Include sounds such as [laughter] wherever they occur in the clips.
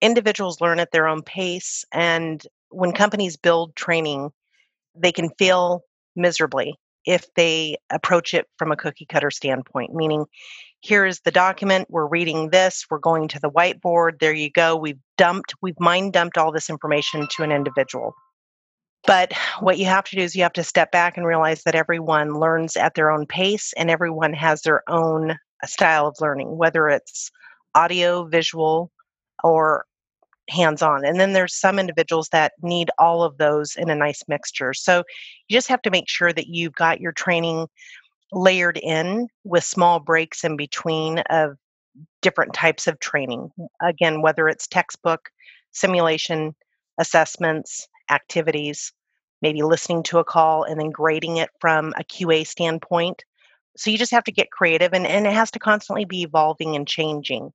individuals learn at their own pace. And when companies build training, they can fail miserably if they approach it from a cookie cutter standpoint, meaning here is the document, we're reading this, we're going to the whiteboard, there you go, we've dumped, we've mind dumped all this information to an individual. But [sighs] what you have to do is you have to step back and realize that everyone learns at their own pace and everyone has their own uh, style of learning, whether it's audio, visual, or hands on. And then there's some individuals that need all of those in a nice mixture. So you just have to make sure that you've got your training layered in with small breaks in between of different types of training. Again, whether it's textbook, simulation, assessments, activities, maybe listening to a call and then grading it from a QA standpoint. So you just have to get creative and, and it has to constantly be evolving and changing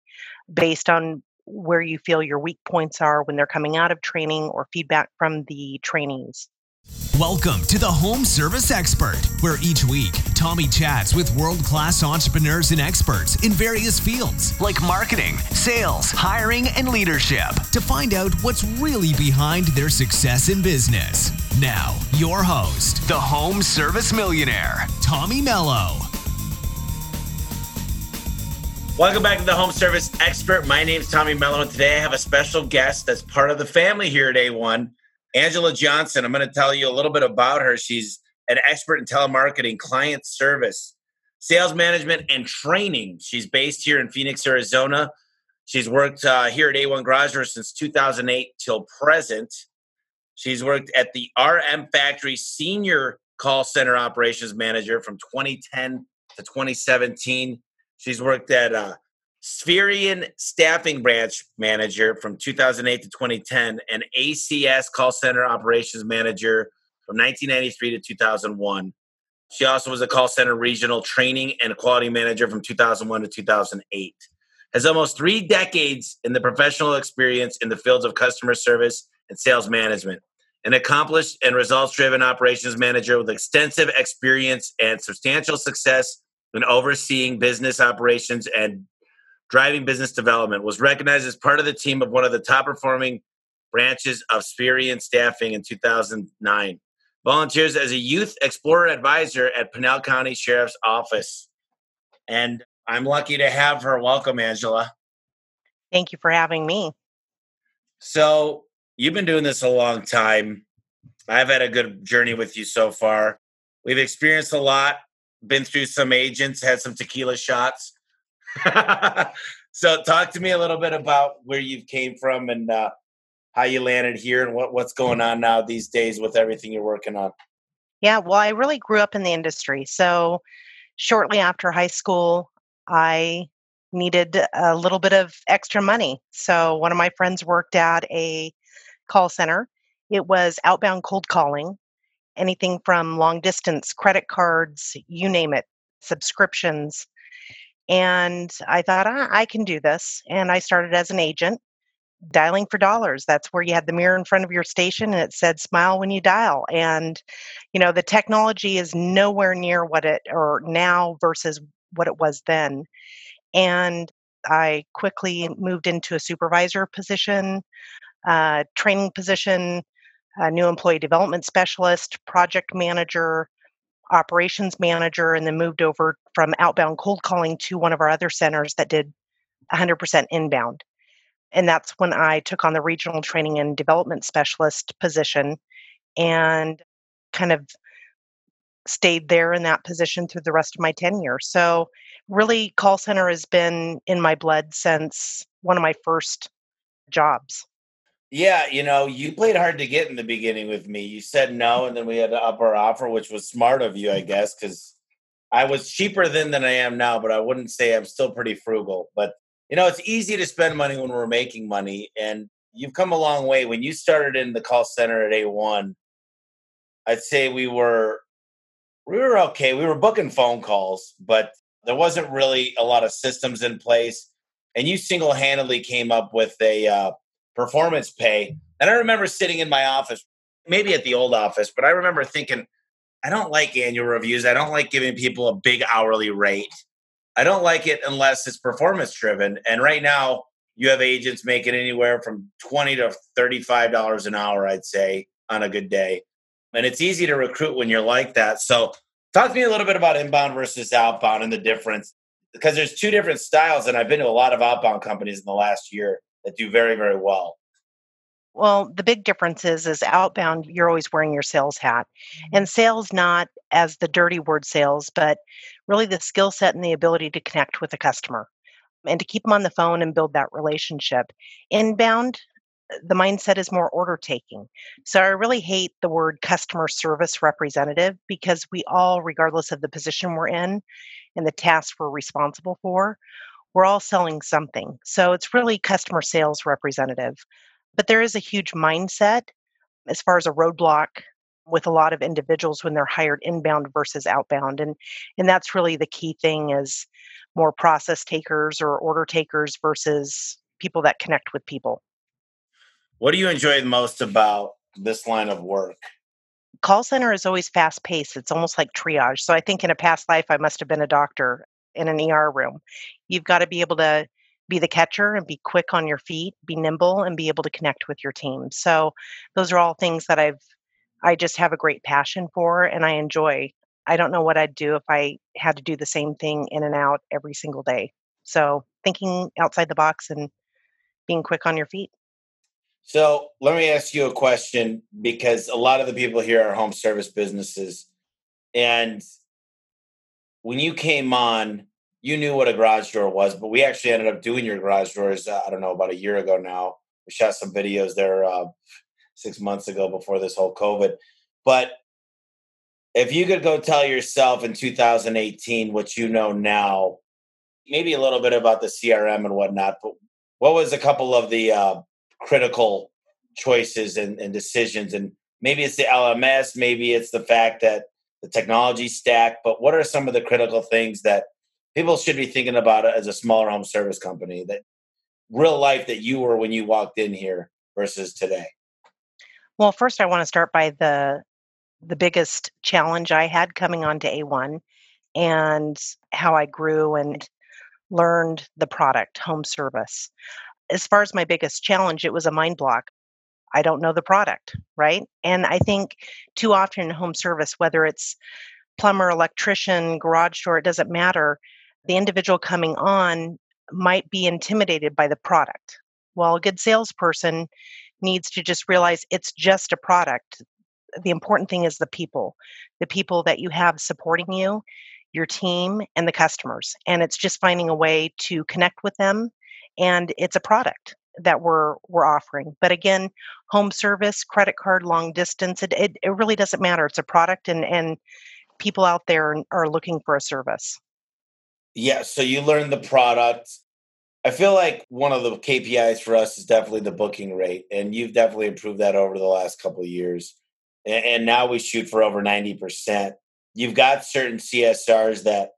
based on where you feel your weak points are when they're coming out of training or feedback from the trainees. Welcome to the Home Service Expert, where each week Tommy chats with world class entrepreneurs and experts in various fields like marketing, sales, hiring, and leadership to find out what's really behind their success in business. Now, your host, the Home Service Millionaire, Tommy Mello. Welcome back to the Home Service Expert. My name is Tommy Mello, and today I have a special guest that's part of the family here at A1, Angela Johnson. I'm going to tell you a little bit about her. She's an expert in telemarketing, client service, sales management, and training. She's based here in Phoenix, Arizona. She's worked uh, here at A1 Garage since 2008 till present. She's worked at the RM Factory Senior Call Center Operations Manager from 2010 to 2017. She's worked at uh, Spherion Staffing Branch Manager from 2008 to 2010 and ACS Call Center Operations Manager from 1993 to 2001. She also was a call center regional training and quality manager from 2001 to 2008. Has almost three decades in the professional experience in the fields of customer service and sales management. An accomplished and results driven operations manager with extensive experience and substantial success in overseeing business operations and driving business development, was recognized as part of the team of one of the top performing branches of Spherion Staffing in 2009. Volunteers as a youth explorer advisor at Pinal County Sheriff's Office. And I'm lucky to have her. Welcome, Angela. Thank you for having me. So, you've been doing this a long time. I've had a good journey with you so far. We've experienced a lot been through some agents, had some tequila shots. [laughs] so talk to me a little bit about where you came from and uh, how you landed here and what, what's going on now these days with everything you're working on. Yeah, well, I really grew up in the industry. So shortly after high school, I needed a little bit of extra money. So one of my friends worked at a call center. It was outbound cold calling anything from long distance credit cards, you name it, subscriptions. And I thought, ah, I can do this. And I started as an agent dialing for dollars. That's where you had the mirror in front of your station and it said smile when you dial. And, you know, the technology is nowhere near what it or now versus what it was then. And I quickly moved into a supervisor position, uh, training position, a new employee development specialist, project manager, operations manager, and then moved over from outbound cold calling to one of our other centers that did 100% inbound. And that's when I took on the regional training and development specialist position and kind of stayed there in that position through the rest of my tenure. So, really, call center has been in my blood since one of my first jobs. Yeah, you know, you played hard to get in the beginning with me. You said no, and then we had to up our offer, which was smart of you, I guess, because I was cheaper then than I am now, but I wouldn't say I'm still pretty frugal. But you know, it's easy to spend money when we're making money, and you've come a long way. When you started in the call center at A1, I'd say we were we were okay. We were booking phone calls, but there wasn't really a lot of systems in place. And you single handedly came up with a uh, performance pay. And I remember sitting in my office, maybe at the old office, but I remember thinking, I don't like annual reviews. I don't like giving people a big hourly rate. I don't like it unless it's performance driven. And right now, you have agents making anywhere from 20 to $35 an hour, I'd say, on a good day. And it's easy to recruit when you're like that. So, talk to me a little bit about inbound versus outbound and the difference because there's two different styles. And I've been to a lot of outbound companies in the last year that do very, very well. Well, the big difference is is outbound, you're always wearing your sales hat. Mm-hmm. And sales not as the dirty word sales, but really the skill set and the ability to connect with the customer and to keep them on the phone and build that relationship. Inbound, the mindset is more order taking. So I really hate the word customer service representative because we all, regardless of the position we're in and the tasks we're responsible for, we're all selling something. So it's really customer sales representative. But there is a huge mindset as far as a roadblock with a lot of individuals when they're hired inbound versus outbound and and that's really the key thing is more process takers or order takers versus people that connect with people What do you enjoy the most about this line of work? call center is always fast paced it's almost like triage so i think in a past life i must have been a doctor in an er room you've got to be able to be the catcher and be quick on your feet be nimble and be able to connect with your team so those are all things that i've I just have a great passion for and I enjoy. I don't know what I'd do if I had to do the same thing in and out every single day. So, thinking outside the box and being quick on your feet. So let me ask you a question because a lot of the people here are home service businesses. And when you came on, you knew what a garage door was, but we actually ended up doing your garage doors, uh, I don't know, about a year ago now. We shot some videos there uh, six months ago before this whole COVID. But if you could go tell yourself in 2018 what you know now, maybe a little bit about the CRM and whatnot, but what was a couple of the uh, critical choices and, and decisions? And maybe it's the LMS, maybe it's the fact that the technology stack, but what are some of the critical things that people should be thinking about as a smaller home service company that real life that you were when you walked in here versus today? Well, first I want to start by the the biggest challenge I had coming onto A1 and how I grew and learned the product, home service. As far as my biggest challenge, it was a mind block. I don't know the product, right? And I think too often in home service, whether it's plumber, electrician, garage door, it doesn't matter. The individual coming on might be intimidated by the product. While a good salesperson needs to just realize it's just a product. The important thing is the people, the people that you have supporting you, your team, and the customers. And it's just finding a way to connect with them. And it's a product that we're we're offering. But again, home service, credit card, long distance, it, it, it really doesn't matter. It's a product and and people out there are looking for a service. Yeah, so you learn the product I feel like one of the KPIs for us is definitely the booking rate, and you've definitely improved that over the last couple of years. And, and now we shoot for over ninety percent. You've got certain CSRs that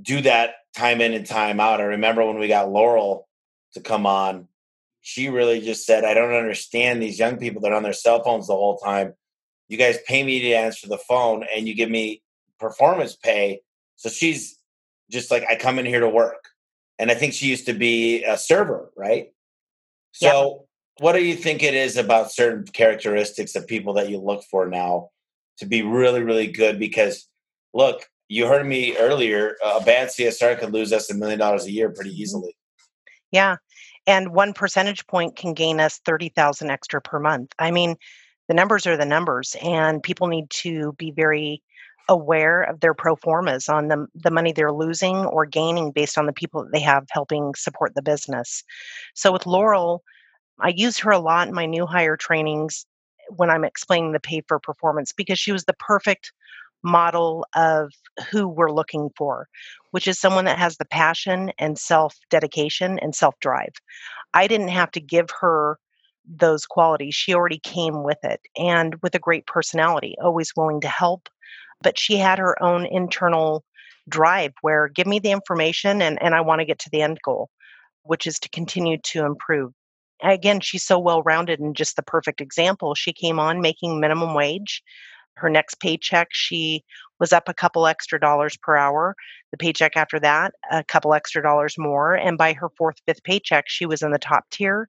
do that time in and time out. I remember when we got Laurel to come on, she really just said, "I don't understand these young people that are on their cell phones the whole time. You guys pay me to answer the phone, and you give me performance pay." So she's just like, "I come in here to work." and I think she used to be a server, right? So, yeah. what do you think it is about certain characteristics of people that you look for now to be really, really good? Because, look, you heard me earlier, a bad CSR could lose us a million dollars a year pretty mm-hmm. easily. Yeah. And one percentage point can gain us 30,000 extra per month. I mean, the numbers are the numbers, and people need to be very aware of their pro formas on the, the money they're losing or gaining based on the people that they have helping support the business. So with Laurel, I use her a lot in my new hire trainings when I'm explaining the pay for performance because she was the perfect model of who we're looking for, which is someone that has the passion and self dedication and self drive. I didn't have to give her those qualities. She already came with it and with a great personality, always willing to help, but she had her own internal drive where give me the information and, and I want to get to the end goal, which is to continue to improve. Again, she's so well rounded and just the perfect example. She came on making minimum wage. Her next paycheck, she was up a couple extra dollars per hour. The paycheck after that, a couple extra dollars more. And by her fourth, fifth paycheck, she was in the top tier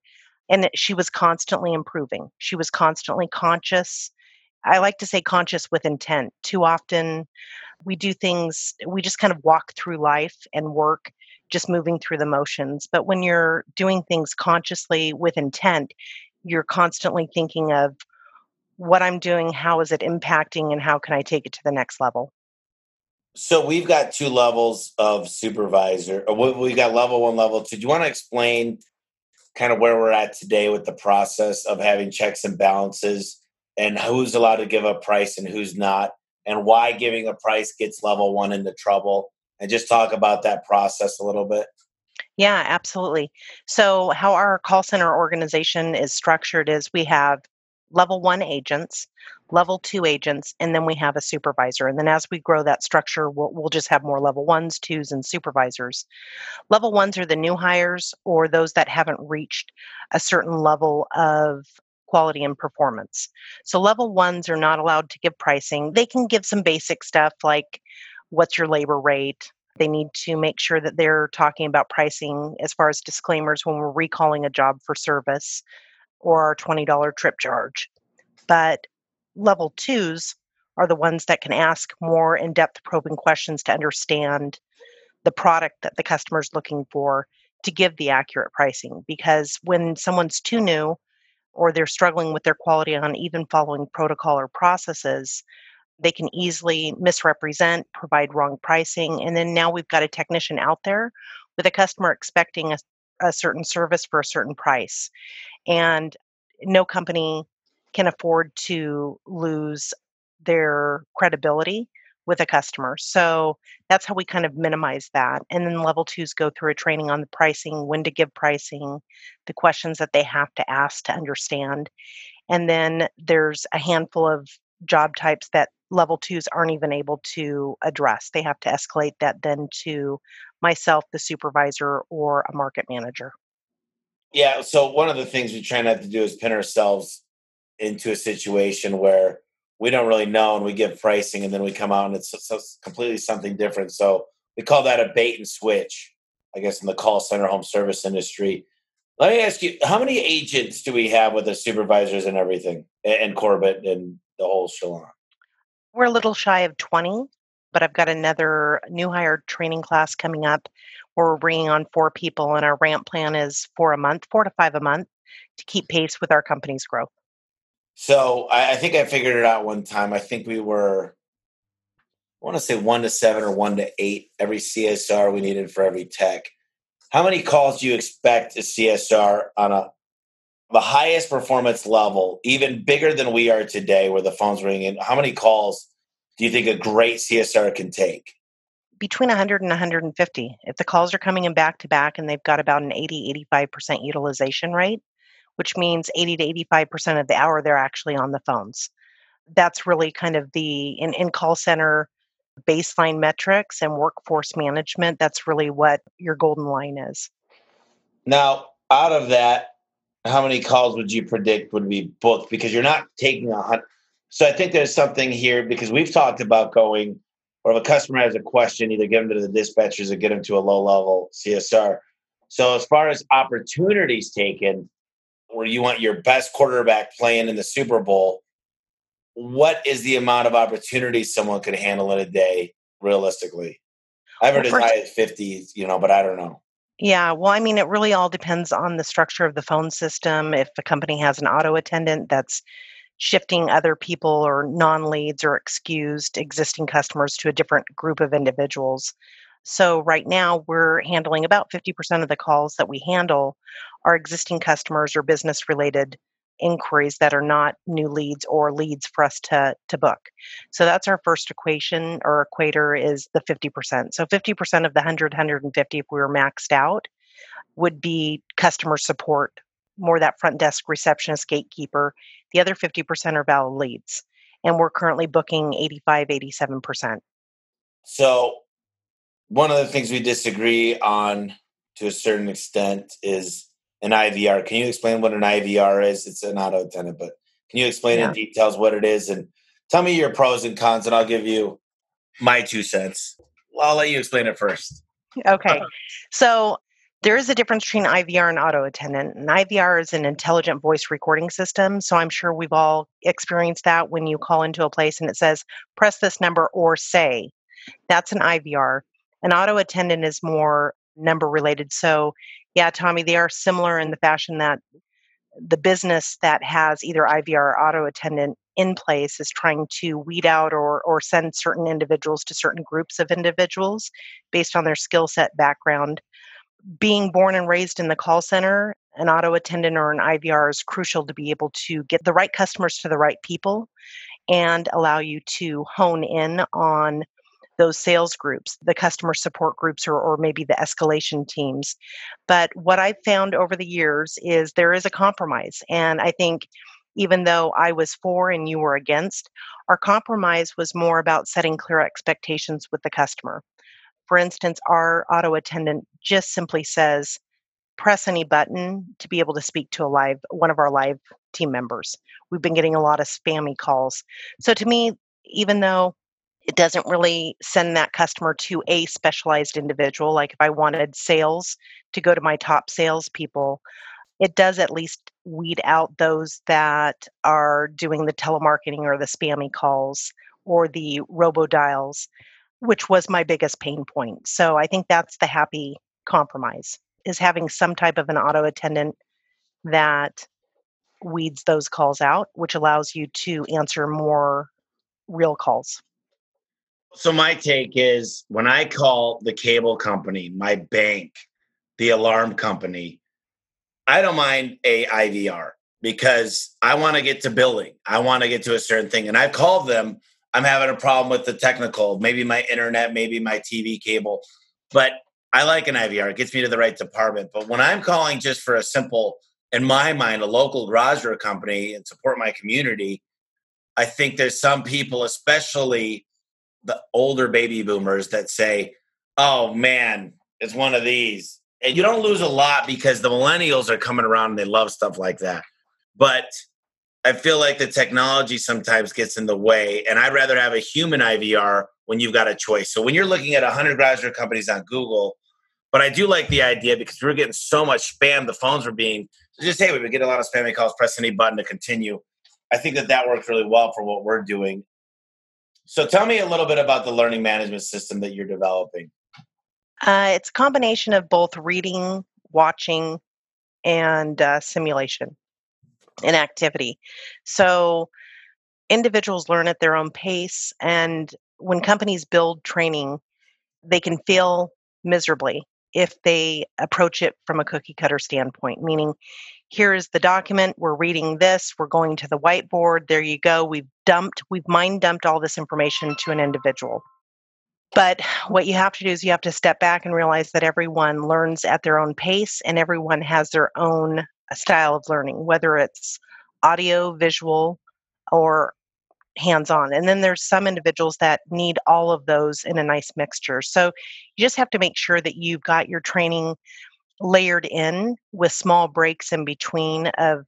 and she was constantly improving. She was constantly conscious. I like to say conscious with intent. Too often, we do things, we just kind of walk through life and work just moving through the motions. But when you're doing things consciously with intent, you're constantly thinking of what I'm doing, how is it impacting, and how can I take it to the next level. So we've got two levels of supervisor. Uh, we've got level one, level two. Do you want to explain kind of where we're at today with the process of having checks and balances and who's allowed to give a price and who's not, and why giving a price gets level one into trouble? And just talk about that process a little bit. Yeah, absolutely. So, how our call center organization is structured is we have level one agents, level two agents, and then we have a supervisor. And then as we grow that structure, we'll, we'll just have more level ones, twos, and supervisors. Level ones are the new hires or those that haven't reached a certain level of quality and performance. So level ones are not allowed to give pricing. They can give some basic stuff like what's your labor rate, they need to make sure that they're talking about pricing as far as disclaimers when we're recalling a job for service or our $20 trip charge. But level twos are the ones that can ask more in depth probing questions to understand the product that the customer is looking for to give the accurate pricing. Because when someone's too new or they're struggling with their quality on even following protocol or processes, they can easily misrepresent, provide wrong pricing. And then now we've got a technician out there with a customer expecting a, a certain service for a certain price. And no company can afford to lose their credibility with a customer. So that's how we kind of minimize that. And then level twos go through a training on the pricing, when to give pricing, the questions that they have to ask to understand. And then there's a handful of job types that level twos aren't even able to address. They have to escalate that then to myself, the supervisor, or a market manager. Yeah. So one of the things we try not to do is pin ourselves into a situation where we don't really know and we give pricing and then we come out and it's, it's completely something different. So we call that a bait and switch, I guess, in the call center home service industry. Let me ask you, how many agents do we have with the supervisors and everything and Corbett and the whole salon? We're a little shy of 20, but I've got another new hire training class coming up where we're bringing on four people, and our ramp plan is for a month, four to five a month, to keep pace with our company's growth. So I, I think I figured it out one time. I think we were, I want to say one to seven or one to eight every CSR we needed for every tech. How many calls do you expect a CSR on a the highest performance level, even bigger than we are today, where the phone's ringing, how many calls do you think a great CSR can take? Between 100 and 150. If the calls are coming in back to back and they've got about an 80, 85% utilization rate, which means 80 to 85% of the hour they're actually on the phones. That's really kind of the in, in call center baseline metrics and workforce management. That's really what your golden line is. Now, out of that, how many calls would you predict would be booked? Because you're not taking a hundred. So I think there's something here because we've talked about going, or if a customer has a question, either get them to the dispatchers or get them to a low level CSR. So as far as opportunities taken, where you want your best quarterback playing in the Super Bowl, what is the amount of opportunities someone could handle in a day realistically? I've heard well, as high as 50, you know, but I don't know. Yeah, well, I mean, it really all depends on the structure of the phone system. If a company has an auto attendant that's shifting other people or non leads or excused existing customers to a different group of individuals. So, right now, we're handling about 50% of the calls that we handle are existing customers or business related inquiries that are not new leads or leads for us to to book. So that's our first equation or equator is the 50%. So 50% of the 100 150 if we were maxed out would be customer support, more that front desk receptionist gatekeeper. The other 50% are valid leads. And we're currently booking 85 87%. So one of the things we disagree on to a certain extent is an IVR. Can you explain what an IVR is? It's an auto attendant, but can you explain yeah. in details what it is and Tell me your pros and cons, and I'll give you my two cents. I'll let you explain it first. Okay. So there is a difference between IVR and auto attendant. And IVR is an intelligent voice recording system. So I'm sure we've all experienced that when you call into a place and it says, press this number or say. That's an IVR. An auto attendant is more number related. So, yeah, Tommy, they are similar in the fashion that the business that has either IVR or auto attendant in place is trying to weed out or, or send certain individuals to certain groups of individuals based on their skill set background. Being born and raised in the call center, an auto attendant or an IVR is crucial to be able to get the right customers to the right people and allow you to hone in on those sales groups, the customer support groups, or, or maybe the escalation teams. But what I've found over the years is there is a compromise. And I think even though I was for and you were against, our compromise was more about setting clear expectations with the customer. For instance, our auto attendant just simply says, press any button to be able to speak to a live one of our live team members. We've been getting a lot of spammy calls. So to me, even though it doesn't really send that customer to a specialized individual. Like if I wanted sales to go to my top salespeople, it does at least weed out those that are doing the telemarketing or the spammy calls or the robo dials, which was my biggest pain point. So I think that's the happy compromise is having some type of an auto attendant that weeds those calls out, which allows you to answer more real calls. So my take is when I call the cable company, my bank, the alarm company, I don't mind a IVR because I want to get to billing. I want to get to a certain thing. And I've called them. I'm having a problem with the technical, maybe my internet, maybe my TV cable. But I like an IVR. It gets me to the right department. But when I'm calling just for a simple, in my mind, a local garage door company and support my community, I think there's some people, especially the older baby boomers that say, "Oh man, it's one of these." And you don't lose a lot because the millennials are coming around and they love stuff like that. But I feel like the technology sometimes gets in the way, and I'd rather have a human IVR when you've got a choice. So when you're looking at 100 graduate companies on Google, but I do like the idea because we are getting so much spam, the phones were being just hey, we get a lot of spammy calls. Press any button to continue. I think that that works really well for what we're doing. So tell me a little bit about the learning management system that you're developing. Uh, it's a combination of both reading, watching, and uh, simulation and activity. So individuals learn at their own pace. And when companies build training, they can fail miserably if they approach it from a cookie cutter standpoint, meaning here is the document we're reading this we're going to the whiteboard there you go we've dumped we've mind dumped all this information to an individual but what you have to do is you have to step back and realize that everyone learns at their own pace and everyone has their own style of learning whether it's audio visual or hands on and then there's some individuals that need all of those in a nice mixture so you just have to make sure that you've got your training layered in with small breaks in between of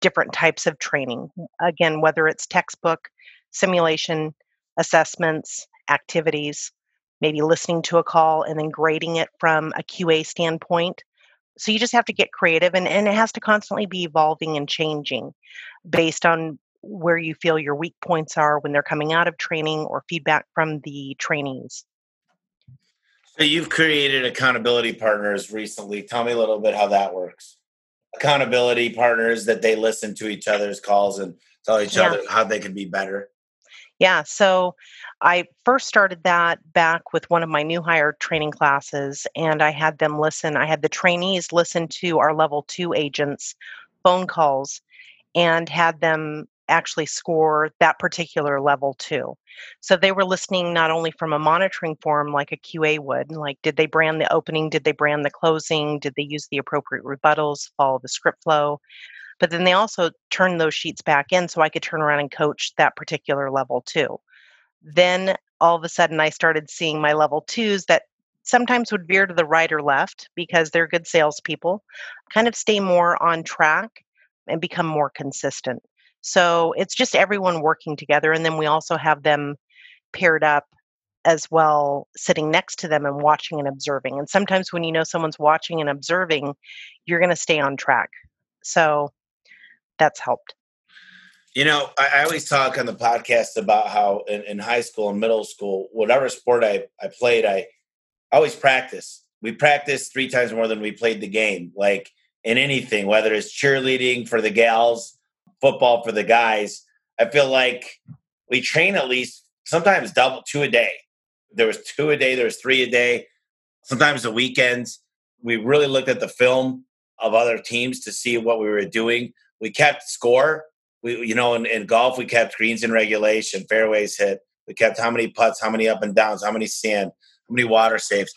different types of training. Again, whether it's textbook, simulation, assessments, activities, maybe listening to a call and then grading it from a QA standpoint. So you just have to get creative and, and it has to constantly be evolving and changing based on where you feel your weak points are when they're coming out of training or feedback from the trainees. So you've created accountability partners recently. Tell me a little bit how that works. Accountability partners that they listen to each other's calls and tell each yeah. other how they can be better. Yeah, so I first started that back with one of my new hire training classes, and I had them listen. I had the trainees listen to our level two agents' phone calls and had them actually score that particular level too. So they were listening not only from a monitoring form like a QA would, like did they brand the opening, did they brand the closing, did they use the appropriate rebuttals, follow the script flow, but then they also turned those sheets back in so I could turn around and coach that particular level too. Then all of a sudden I started seeing my level twos that sometimes would veer to the right or left because they're good salespeople, kind of stay more on track and become more consistent. So it's just everyone working together. And then we also have them paired up as well, sitting next to them and watching and observing. And sometimes when you know someone's watching and observing, you're going to stay on track. So that's helped. You know, I, I, always talk on the podcast about how in, in, high school and middle school, whatever sport I, I played, I always practice. We practice three times more than we played the game. Like in anything, whether it's cheerleading for the gals, football for the guys, I feel like we train at least sometimes double two a day. There was two a day, there was three a day, sometimes the weekends. We really looked at the film of other teams to see what we were doing. We kept score. We, you know, in, in golf, we kept greens in regulation, fairways hit. We kept how many putts, how many up and downs, how many sand, how many water saves.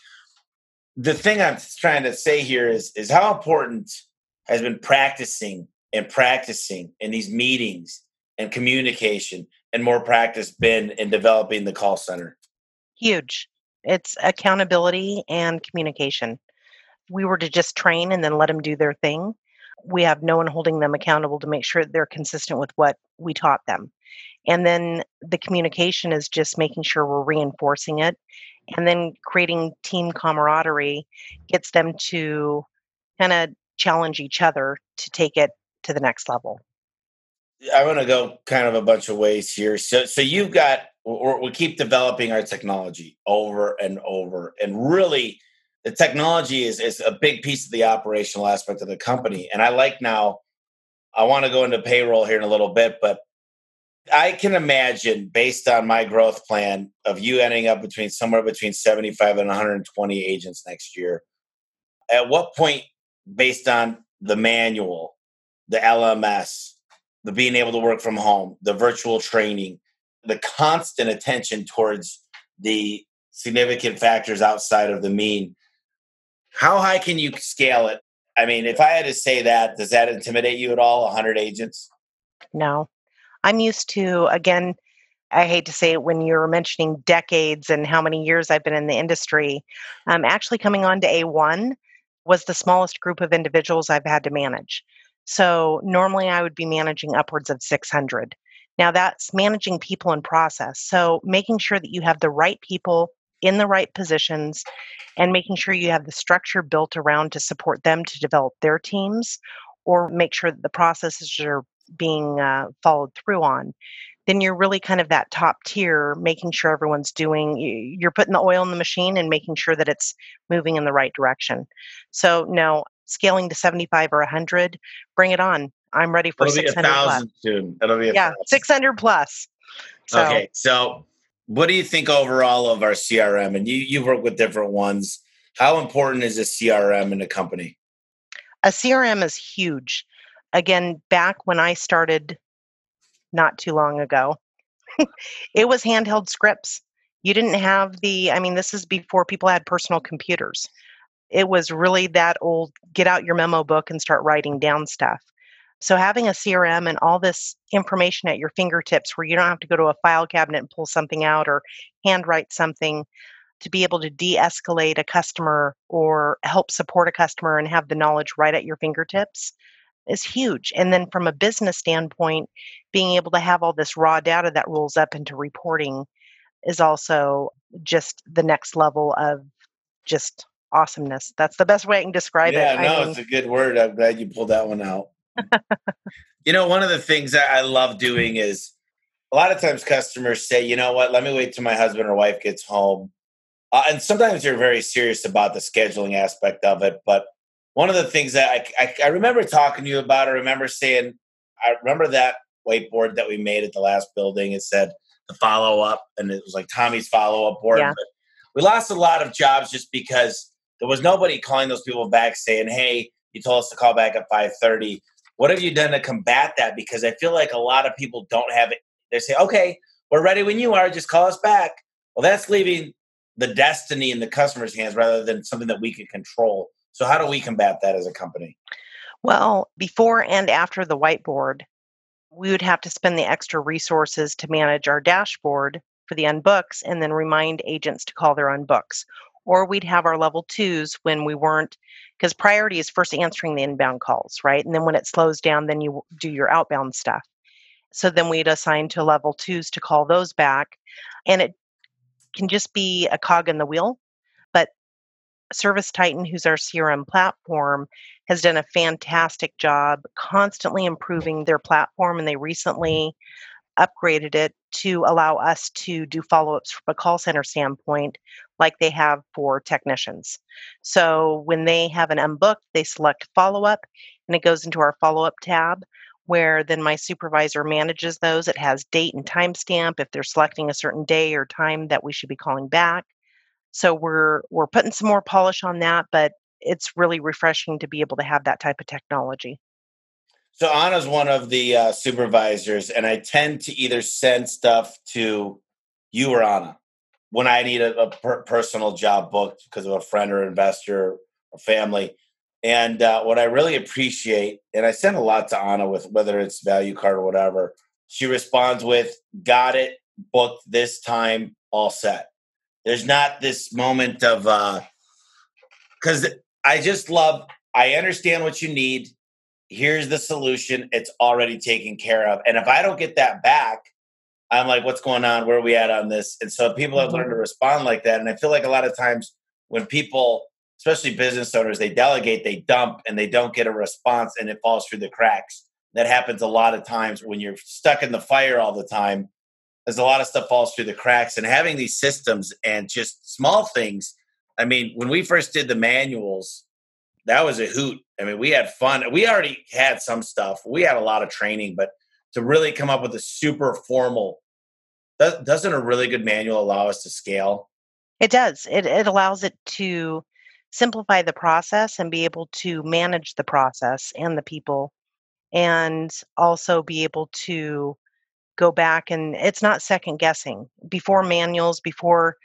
The thing I'm trying to say here is is how important has been practicing and practicing in these meetings and communication and more practice been in developing the call center? Huge. It's accountability and communication. we were to just train and then let them do their thing, we have no one holding them accountable to make sure they're consistent with what we taught them. And then the communication is just making sure we're reinforcing it. And then creating team camaraderie gets them to kind of challenge each other to take it to the next level. I want to go kind of a bunch of ways here. So, so you've got we keep developing our technology over and over, and really, the technology is is a big piece of the operational aspect of the company. And I like now. I want to go into payroll here in a little bit, but I can imagine, based on my growth plan, of you ending up between somewhere between 75 and 120 agents next year. At what point, based on the manual, the LMS, the being able to work from home, the virtual training, the constant attention towards the significant factors outside of the mean. How high can you scale it? I mean, if I had to say that, does that intimidate you at all? 100 agents? No. I'm used to, again, I hate to say it when you're mentioning decades and how many years I've been in the industry. Um, actually, coming on to A1 was the smallest group of individuals I've had to manage. So normally I would be managing upwards of 600. Now that's managing people and process. So making sure that you have the right people in the right positions and making sure you have the structure built around to support them to develop their teams or make sure that the processes are being uh, followed through on then you're really kind of that top tier making sure everyone's doing you're putting the oil in the machine and making sure that it's moving in the right direction so no scaling to 75 or 100, bring it on. I'm ready for It'll 600 plus. Soon. It'll be yeah, 600 plus. So, okay, so what do you think overall of our CRM? And you you work with different ones. How important is a CRM in a company? A CRM is huge. Again, back when I started not too long ago, [laughs] it was handheld scripts. You didn't have the, I mean, this is before people had personal computers it was really that old get out your memo book and start writing down stuff. So having a CRM and all this information at your fingertips where you don't have to go to a file cabinet and pull something out or handwrite something to be able to de-escalate a customer or help support a customer and have the knowledge right at your fingertips is huge. And then from a business standpoint, being able to have all this raw data that rolls up into reporting is also just the next level of just awesomeness. That's the best way I can describe yeah, it. Yeah, no, mean, it's a good word. I'm glad you pulled that one out. You know, one of the things that I love doing is a lot of times customers say, you know what, let me wait till my husband or wife gets home. Uh, and sometimes you're very serious about the scheduling aspect of it. But one of the things that I, I, I remember talking to you about, I remember saying, I remember that whiteboard that we made at the last building. It said the follow up, and it was like Tommy's follow up board. Yeah. But we lost a lot of jobs just because there was nobody calling those people back saying, "Hey, you told us to call back at 5:30." What have you done to combat that? Because I feel like a lot of people don't have it. They say, "Okay, we're ready when you are. Just call us back." Well, that's leaving the destiny in the customer's hands rather than something that we can control. So, how do we combat that as a company? Well, before and after the whiteboard, we would have to spend the extra resources to manage our dashboard for the unbooks and then remind agents to call their unbooks or we'd have our level twos when we weren't because priority is first answering the inbound calls right and then when it slows down then you do your outbound stuff So then we'd assign to level twos to call those back. And it can just be a cog in the wheel. But ServiceTitan, who's our CRM platform, has done a fantastic job constantly improving their platform. And they recently upgraded it to allow us to do follow ups from a call center standpoint, like they have for technicians. So when they have an unbooked, they select follow up and it goes into our follow up tab where then my supervisor manages those. It has date and timestamp if they're selecting a certain day or time that we should be calling back. So we're we're putting some more polish on that, but it's really refreshing to be able to have that type of technology. So Anna's one of the uh, supervisors, and I tend to either send stuff to you or Anna when I need a, a per- personal job booked because of a friend or investor or family. And uh, what I really appreciate, and I send a lot to Anna with whether it's value card or whatever, she responds with, "Got it, booked this time, all set." There's not this moment of because uh, I just love. I understand what you need here's the solution. It's already taken care of. And if I don't get that back, I'm like, what's going on? Where are we at on this? And so people have learned to mm-hmm. respond like that. And I feel like a lot of times when people, especially business owners, they delegate, they dump, and they don't get a response and it falls through the cracks. That happens a lot of times when you're stuck in the fire all the time. There's a lot of stuff falls through the cracks. And having these systems and just small things. I mean, when we first did the manuals, that was a hoot. I mean, we had fun. We already had some stuff. We had a lot of training, but to really come up with a super formal, doesn't a really good manual allow us to scale? It does. It it allows it to simplify the process and be able to manage the process and the people, and also be able to go back and it's not second guessing before manuals, before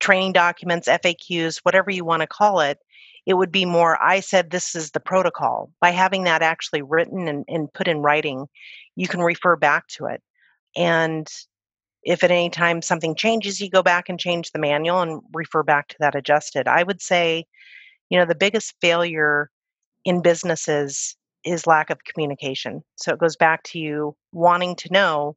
training documents, FAQs, whatever you want to call it it would be more i said this is the protocol by having that actually written and, and put in writing you can refer back to it and if at any time something changes you go back and change the manual and refer back to that adjusted i would say you know the biggest failure in businesses is lack of communication so it goes back to you wanting to know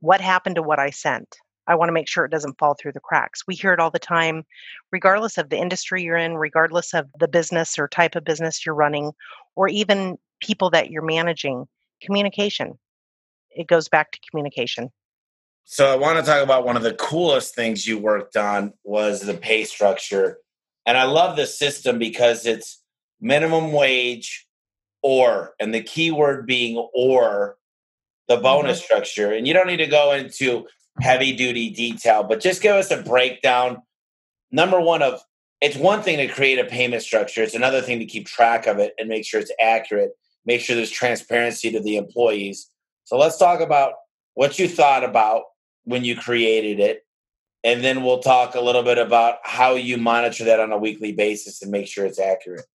what happened to what i sent I want to make sure it doesn't fall through the cracks. We hear it all the time, regardless of the industry you're in, regardless of the business or type of business you're running, or even people that you're managing. Communication. It goes back to communication. So I want to talk about one of the coolest things you worked on was the pay structure. And I love this system because it's minimum wage or, and the key word being or the bonus mm-hmm. structure. And you don't need to go into heavy duty detail, but just give us a breakdown. Number one, of it's one thing to create a payment structure, it's another thing to keep track of it and make sure it's accurate, make sure there's transparency to the employees. So let's talk about what you thought about when you created it. And then we'll talk a little bit about how you monitor that on a weekly basis and make sure it's accurate.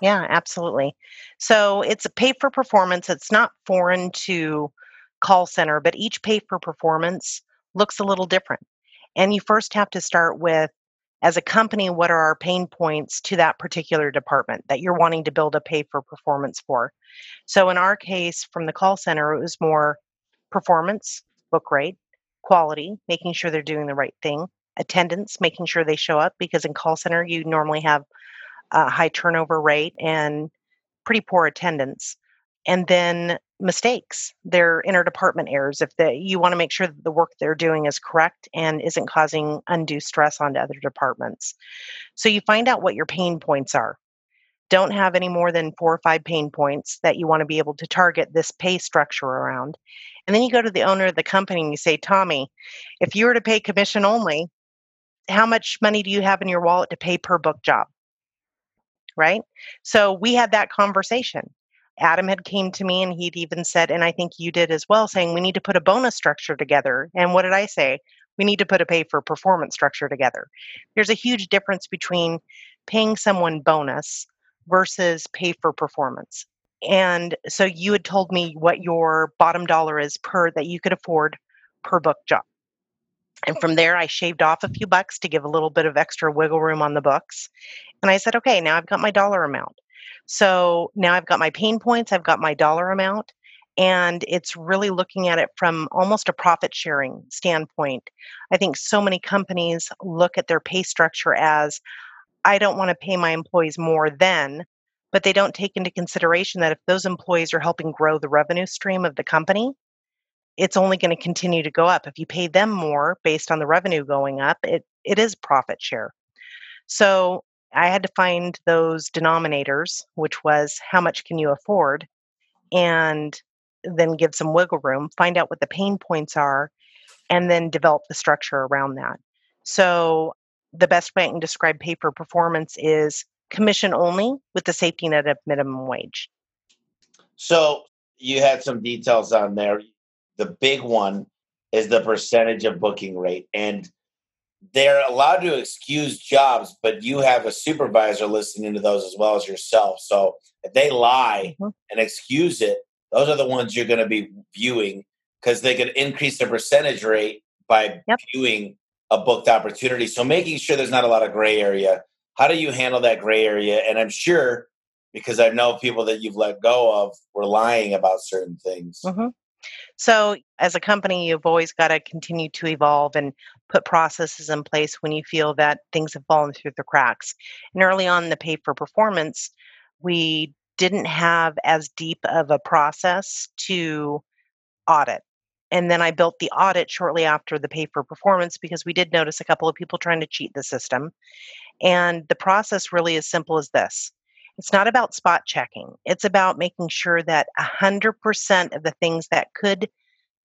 Yeah, absolutely. So it's a pay for performance. It's not foreign to call center, but each pay for performance looks a little different. And you first have to start with, as a company, what are our pain points to that particular department that you're wanting to build a pay for performance for? So in our case, from the call center, it was more performance, book rate, quality, making sure they're doing the right thing, attendance, making sure they show up, because in call center, you normally have a high turnover rate and pretty poor attendance. And then mistakes their interdepartment errors if they, you want to make sure that the work they're doing is correct and isn't causing undue stress onto other departments. So you find out what your pain points are don't have any more than four or five pain points that you want to be able to target this pay structure around and then you go to the owner of the company and you say tommy if you were to pay commission only how much money do you have in your wallet to pay per book job right so we had that conversation Adam had came to me and he'd even said, and I think you did as well, saying we need to put a bonus structure together. And what did I say? We need to put a pay for performance structure together. There's a huge difference between paying someone bonus versus pay for performance. And so you had told me what your bottom dollar is per that you could afford per book job. And from there, I shaved off a few bucks to give a little bit of extra wiggle room on the books. And I said, okay, now I've got my dollar amount. So now I've got my pain points, I've got my dollar amount, And it's really looking at it from almost a profit sharing standpoint. I think so many companies look at their pay structure as I don't want to pay my employees more than, but they don't take into consideration that if those employees are helping grow the revenue stream of the company, it's only going to continue to go up. If you pay them more based on the revenue going up, it, it is profit share. So I had to find those denominators, which was how much can you afford, and then give some wiggle room, find out what the pain points are, and then develop the structure around that. So the best way I can describe pay for performance is commission only with the safety net of minimum wage. So you had some details on there. The big one is the percentage of booking rate. And they're allowed to excuse jobs, but you have a supervisor listening to those as well as yourself. So if they lie mm-hmm. and excuse it, those are the ones you're going to be viewing because they could increase the percentage rate by yep. viewing a booked opportunity. So making sure there's not a lot of gray area. How do you handle that gray area? And I'm sure because I know people that you've let go of were lying about certain things. Mm-hmm. So, as a company, you've always got to continue to evolve and put processes in place when you feel that things have fallen through the cracks. And early on the pay for performance, we didn't have as deep of a process to audit. And then I built the audit shortly after the pay for performance because we did notice a couple of people trying to cheat the system. And the process really is simple as this it's not about spot checking, it's about making sure that 100% of the things that could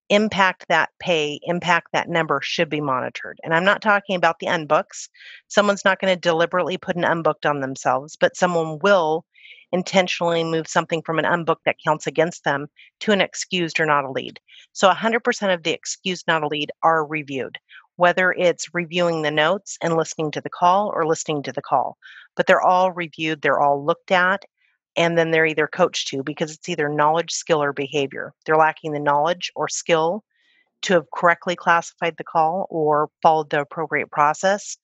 impact that pay, impact that number should be monitored. And I'm not talking about the unbooks. Someone's not going to deliberately put an unbooked on themselves, but someone will intentionally move something from an unbooked that counts against them to an excused or not a lead. So 100% of the excused not a lead are reviewed, whether it's reviewing the notes and listening to the call or listening to the call. But they're all reviewed, they're all looked at, and then they're either coached to because it's either knowledge, skill, or behavior. They're lacking the knowledge or skill to have correctly classified the call or followed the appropriate process,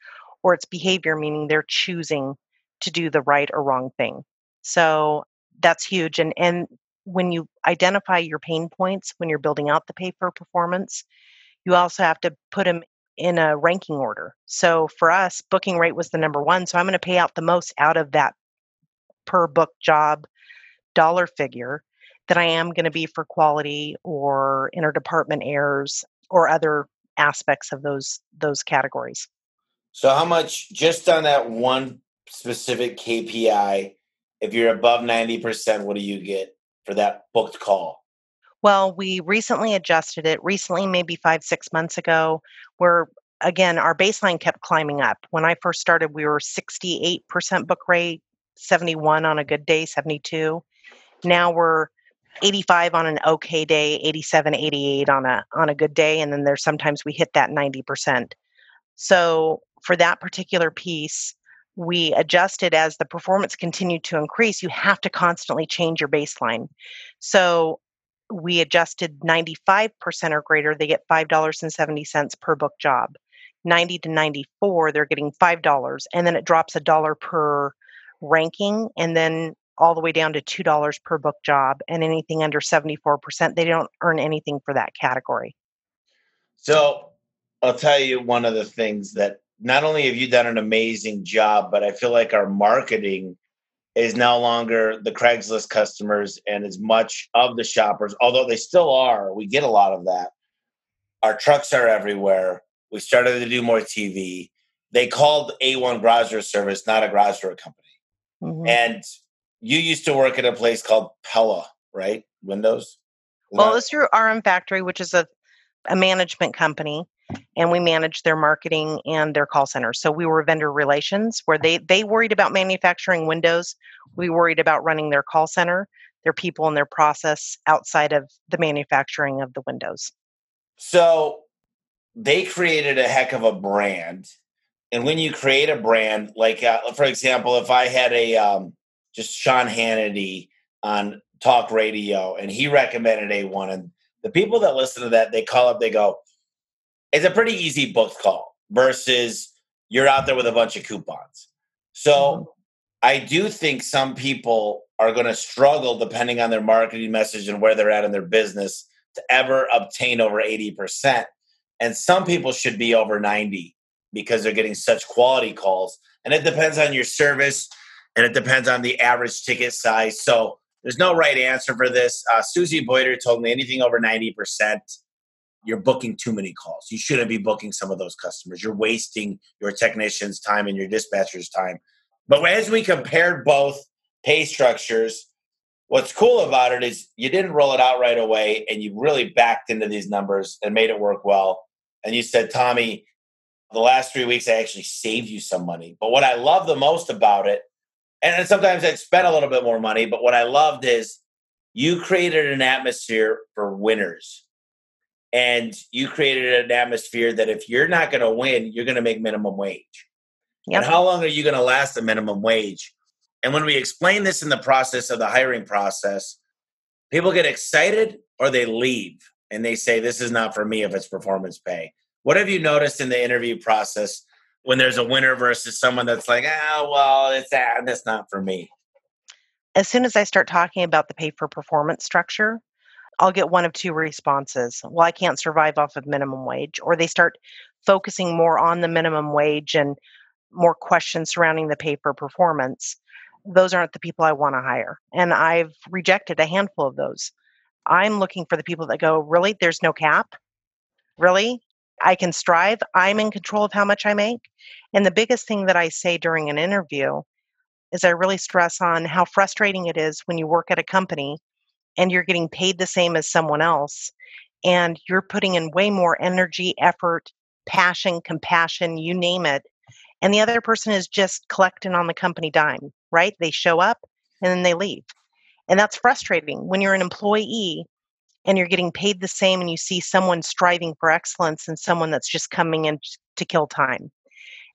or it's behavior, meaning they're choosing to do the right or wrong thing. So that's huge. And and when you identify your pain points when you're building out the pay for performance, you also have to put them in a ranking order. So for us, booking rate was the number one. So I'm going to pay out the most out of that per book job dollar figure that I am going to be for quality or interdepartment errors or other aspects of those those categories. So how much just on that one specific KPI if you're above 90%, what do you get for that booked call? Well, we recently adjusted it, recently, maybe five, six months ago, where again, our baseline kept climbing up. When I first started, we were 68% book rate, 71 on a good day, 72. Now we're 85 on an okay day, 87, 88 on a on a good day, and then there's sometimes we hit that 90%. So for that particular piece, we adjusted as the performance continued to increase, you have to constantly change your baseline. So we adjusted 95% or greater, they get $5.70 per book job. 90 to 94, they're getting $5. And then it drops a dollar per ranking. And then all the way down to $2 per book job. And anything under 74%, they don't earn anything for that category. So I'll tell you one of the things that not only have you done an amazing job, but I feel like our marketing is no longer the Craigslist customers and as much of the shoppers, although they still are. We get a lot of that. Our trucks are everywhere. We started to do more TV. They called A1 Garage Door Service, not a garage door company. Mm-hmm. And you used to work at a place called Pella, right? Windows? Well, it was through RM Factory, which is a, a management company and we managed their marketing and their call center. So we were vendor relations where they they worried about manufacturing windows. We worried about running their call center, their people and their process outside of the manufacturing of the windows. So they created a heck of a brand. And when you create a brand, like uh, for example, if I had a um, just Sean Hannity on talk radio and he recommended A1 and the people that listen to that, they call up, they go, it's a pretty easy book call versus you're out there with a bunch of coupons. So mm-hmm. I do think some people are going to struggle depending on their marketing message and where they're at in their business to ever obtain over 80%. And some people should be over 90 because they're getting such quality calls. And it depends on your service and it depends on the average ticket size. So there's no right answer for this. Uh, Susie Boyder told me anything over 90%, you're booking too many calls. You shouldn't be booking some of those customers. You're wasting your technician's time and your dispatcher's time. But as we compared both pay structures, what's cool about it is you didn't roll it out right away and you really backed into these numbers and made it work well. And you said, Tommy, the last three weeks I actually saved you some money. But what I love the most about it, and sometimes I'd spend a little bit more money, but what I loved is you created an atmosphere for winners. And you created an atmosphere that if you're not going to win, you're going to make minimum wage. Yep. And how long are you going to last the minimum wage? And when we explain this in the process of the hiring process, people get excited or they leave and they say, This is not for me if it's performance pay. What have you noticed in the interview process when there's a winner versus someone that's like, oh, well, it's ah, that's not for me? As soon as I start talking about the pay for performance structure, I'll get one of two responses. Well, I can't survive off of minimum wage. Or they start focusing more on the minimum wage and more questions surrounding the pay for performance. Those aren't the people I want to hire. And I've rejected a handful of those. I'm looking for the people that go, really? There's no cap? Really? I can strive. I'm in control of how much I make. And the biggest thing that I say during an interview is I really stress on how frustrating it is when you work at a company and you're getting paid the same as someone else and you're putting in way more energy, effort, passion, compassion, you name it. And the other person is just collecting on the company dime, right? They show up and then they leave. And that's frustrating when you're an employee and you're getting paid the same and you see someone striving for excellence and someone that's just coming in to kill time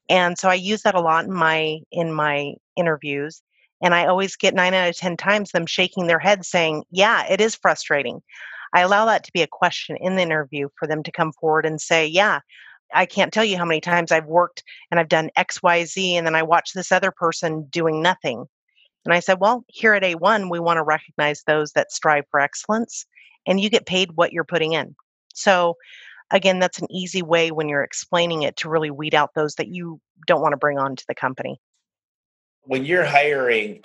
and so i use that a lot in my in my interviews and i always get 9 out of 10 times them shaking their head saying yeah it is frustrating i allow that to be a question in the interview for them to come forward and say yeah I can't tell you how many times I've worked and I've done XYZ and then I watch this other person doing nothing. And I said, well, here at A1, we want to recognize those that strive for excellence and you get paid what you're putting in. So, again, that's an easy way when you're explaining it to really weed out those that you don't want to bring on to the company. When you're hiring,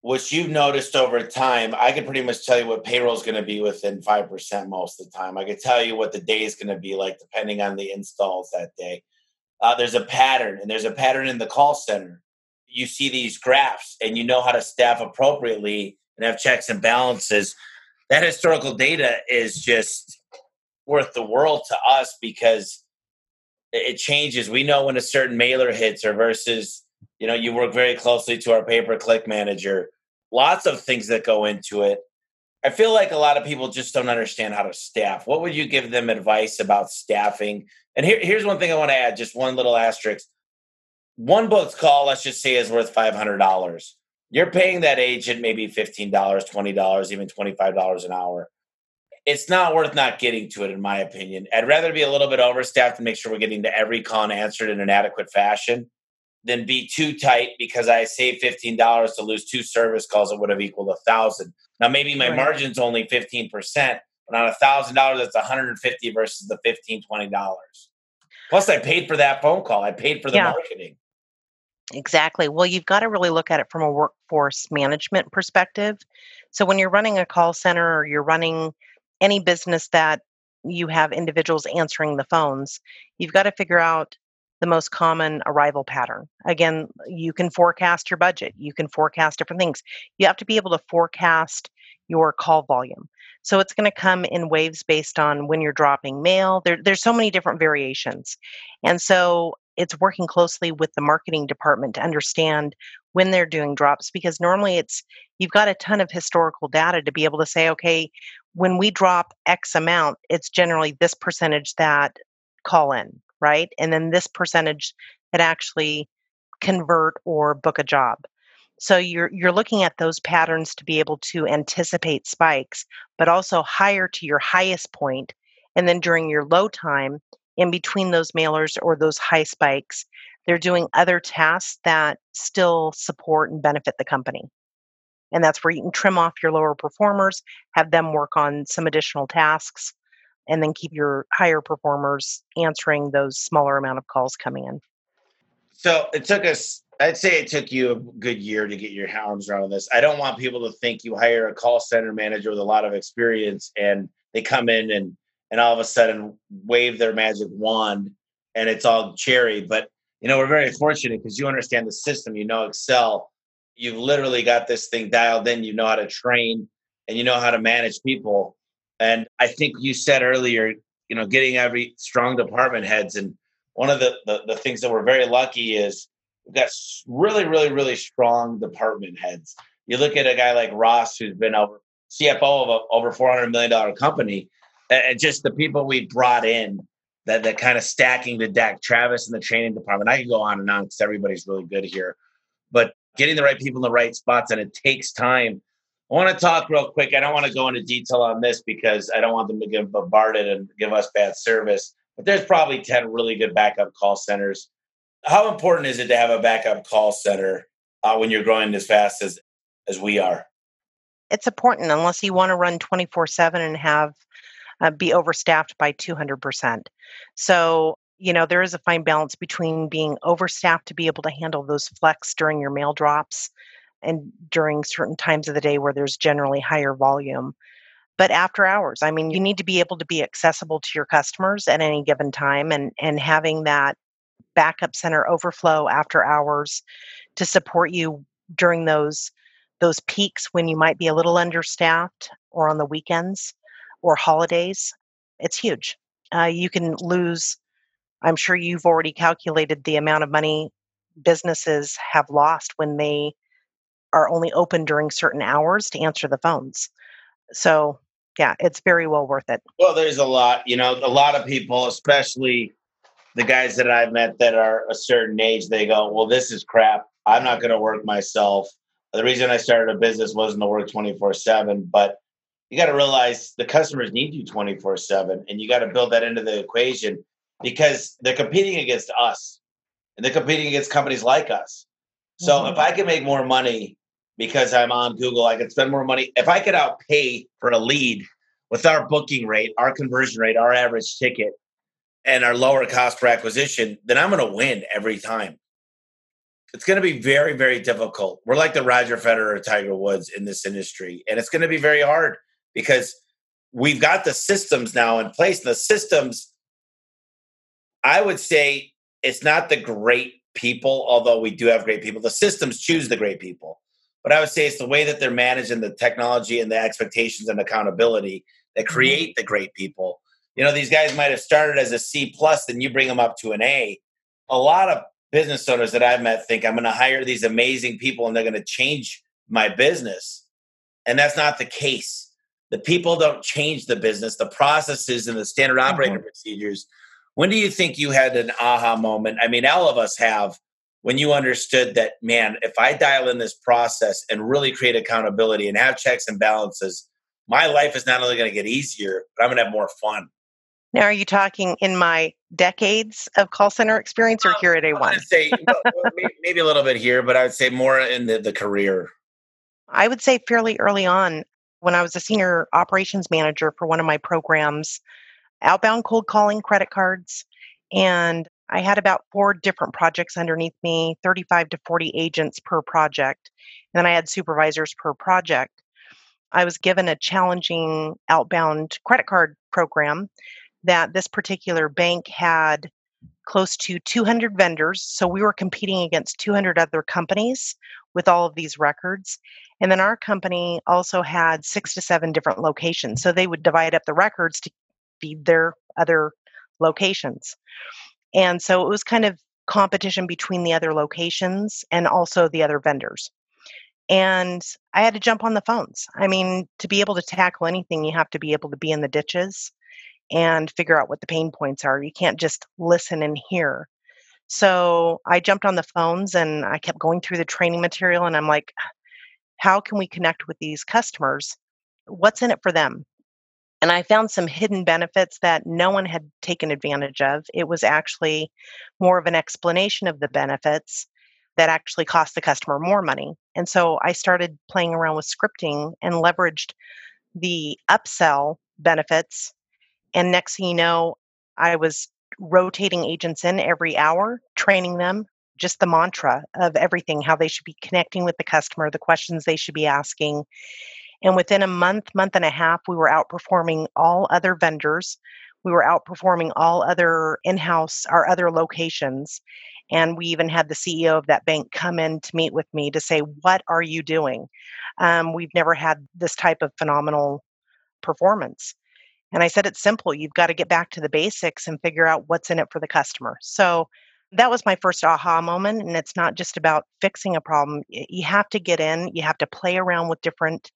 what you've noticed over time, I can pretty much tell you what payroll is going to be within 5% most of the time. I can tell you what the day is going to be like depending on the installs that day. Uh, there's a pattern, and there's a pattern in the call center. You see these graphs, and you know how to staff appropriately and have checks and balances that historical data is just worth the world to us because it changes. We know when a certain mailer hits or versus, you know, you work very closely to our pay per click manager. Lots of things that go into it. I feel like a lot of people just don't understand how to staff. What would you give them advice about staffing? And here, here's one thing I want to add, just one little asterisk. One book's call, let's just say, is worth five hundred dollars you're paying that agent maybe $15, $20, even $25 an hour. It's not worth not getting to it, in my opinion. I'd rather be a little bit overstaffed and make sure we're getting to every call and answered in an adequate fashion than be too tight because I saved $15 to lose two service calls that would have equaled a thousand. Now maybe my right. margin's only 15%, but on a thousand dollars, that's 150 versus the 15, $20. Plus I paid for that phone call. I paid for the yeah. marketing. Exactly. Well, you've got to really look at it from a workforce management perspective. So when you're running a call center or you're running any business that you have individuals answering the phones, you've got to figure out the most common arrival pattern. Again, you can forecast your budget, you can forecast different things. You have to be able to forecast your call volume. So it's going to come in waves based on when you're dropping mail. There, there's so many different variations. And so it's working closely with the marketing department to understand when they're doing drops because normally it's you've got a ton of historical data to be able to say okay when we drop x amount it's generally this percentage that call in right? And then this percentage that actually convert or book a job. So you're you're looking at those patterns to be able to anticipate spikes but also hire to your highest point and then during your low time in between those mailers or those high spikes, they're doing other tasks that still support and benefit the company. And that's where you can trim off your lower performers, have them work on some additional tasks, and then keep your higher performers answering those smaller amount of calls coming in. So it took us, I'd say it took you a good year to get your arms around this. I don't want people to think you hire a call center manager with a lot of experience and they come in and and all of a sudden wave their magic wand and it's all cherry. But you know, we're very fortunate because you understand the system, you know Excel, you've literally got this thing dialed in, you know how to train and you know how to manage people. And I think you said earlier, you know, getting every strong department heads. And one of the, the, the things that we're very lucky is we've got really, really, really strong department heads. You look at a guy like Ross, who's been over CFO of a over $400 million company, and just the people we brought in that, that kind of stacking the deck, Travis and the training department. I can go on and on because everybody's really good here. But getting the right people in the right spots, and it takes time I want to talk real quick. I don't want to go into detail on this because I don't want them to get bombarded and give us bad service. But there's probably 10 really good backup call centers. How important is it to have a backup call center uh, when you're growing as fast as, as we are? It's important unless you want to run 24 7 and have uh, be overstaffed by 200%. So, you know, there is a fine balance between being overstaffed to be able to handle those flex during your mail drops and during certain times of the day where there's generally higher volume. But after hours, I mean, you need to be able to be accessible to your customers at any given time and, and having that backup center overflow after hours to support you during those those peaks when you might be a little understaffed or on the weekends or holidays it's huge uh, you can lose i'm sure you've already calculated the amount of money businesses have lost when they are only open during certain hours to answer the phones. So, yeah, it's very well worth it. Well, there's a lot, you know, a lot of people, especially the guys that I've met that are a certain age, they go, Well, this is crap. I'm not going to work myself. The reason I started a business wasn't to work 24 7, but you got to realize the customers need you 24 7, and you got to build that into the equation because they're competing against us and they're competing against companies like us. So mm-hmm. if I can make more money because I'm on Google, I could spend more money. If I could outpay for a lead with our booking rate, our conversion rate, our average ticket, and our lower cost per acquisition, then I'm going to win every time. It's going to be very, very difficult. We're like the Roger Federer or Tiger Woods in this industry, and it's going to be very hard because we've got the systems now in place. The systems, I would say, it's not the great people, although we do have great people. The systems choose the great people. But I would say it's the way that they're managing the technology and the expectations and accountability that mm-hmm. create the great people. You know, these guys might have started as a C plus, then you bring them up to an A. A lot of business owners that I've met think I'm going to hire these amazing people and they're going to change my business. And that's not the case. The people don't change the business, the processes and the standard operating mm-hmm. procedures. When do you think you had an aha moment? I mean, all of us have when you understood that, man, if I dial in this process and really create accountability and have checks and balances, my life is not only going to get easier, but I'm going to have more fun. Now, are you talking in my decades of call center experience or here at A1? I'd say maybe a little bit here, but I would say more in the, the career. I would say fairly early on when I was a senior operations manager for one of my programs, outbound cold calling credit cards, and I had about four different projects underneath me, 35 to 40 agents per project. And then I had supervisors per project. I was given a challenging outbound credit card program that this particular bank had close to 200 vendors. So we were competing against 200 other companies with all of these records. And then our company also had six to seven different locations. So they would divide up the records to feed their other locations. And so it was kind of competition between the other locations and also the other vendors. And I had to jump on the phones. I mean, to be able to tackle anything, you have to be able to be in the ditches and figure out what the pain points are. You can't just listen and hear. So I jumped on the phones and I kept going through the training material and I'm like, how can we connect with these customers? What's in it for them? And I found some hidden benefits that no one had taken advantage of. It was actually more of an explanation of the benefits that actually cost the customer more money. And so I started playing around with scripting and leveraged the upsell benefits. And next thing you know, I was rotating agents in every hour, training them just the mantra of everything, how they should be connecting with the customer, the questions they should be asking. And within a month, month and a half, we were outperforming all other vendors. We were outperforming all other in house, our other locations. And we even had the CEO of that bank come in to meet with me to say, What are you doing? Um, we've never had this type of phenomenal performance. And I said, It's simple. You've got to get back to the basics and figure out what's in it for the customer. So that was my first aha moment. And it's not just about fixing a problem. You have to get in, you have to play around with different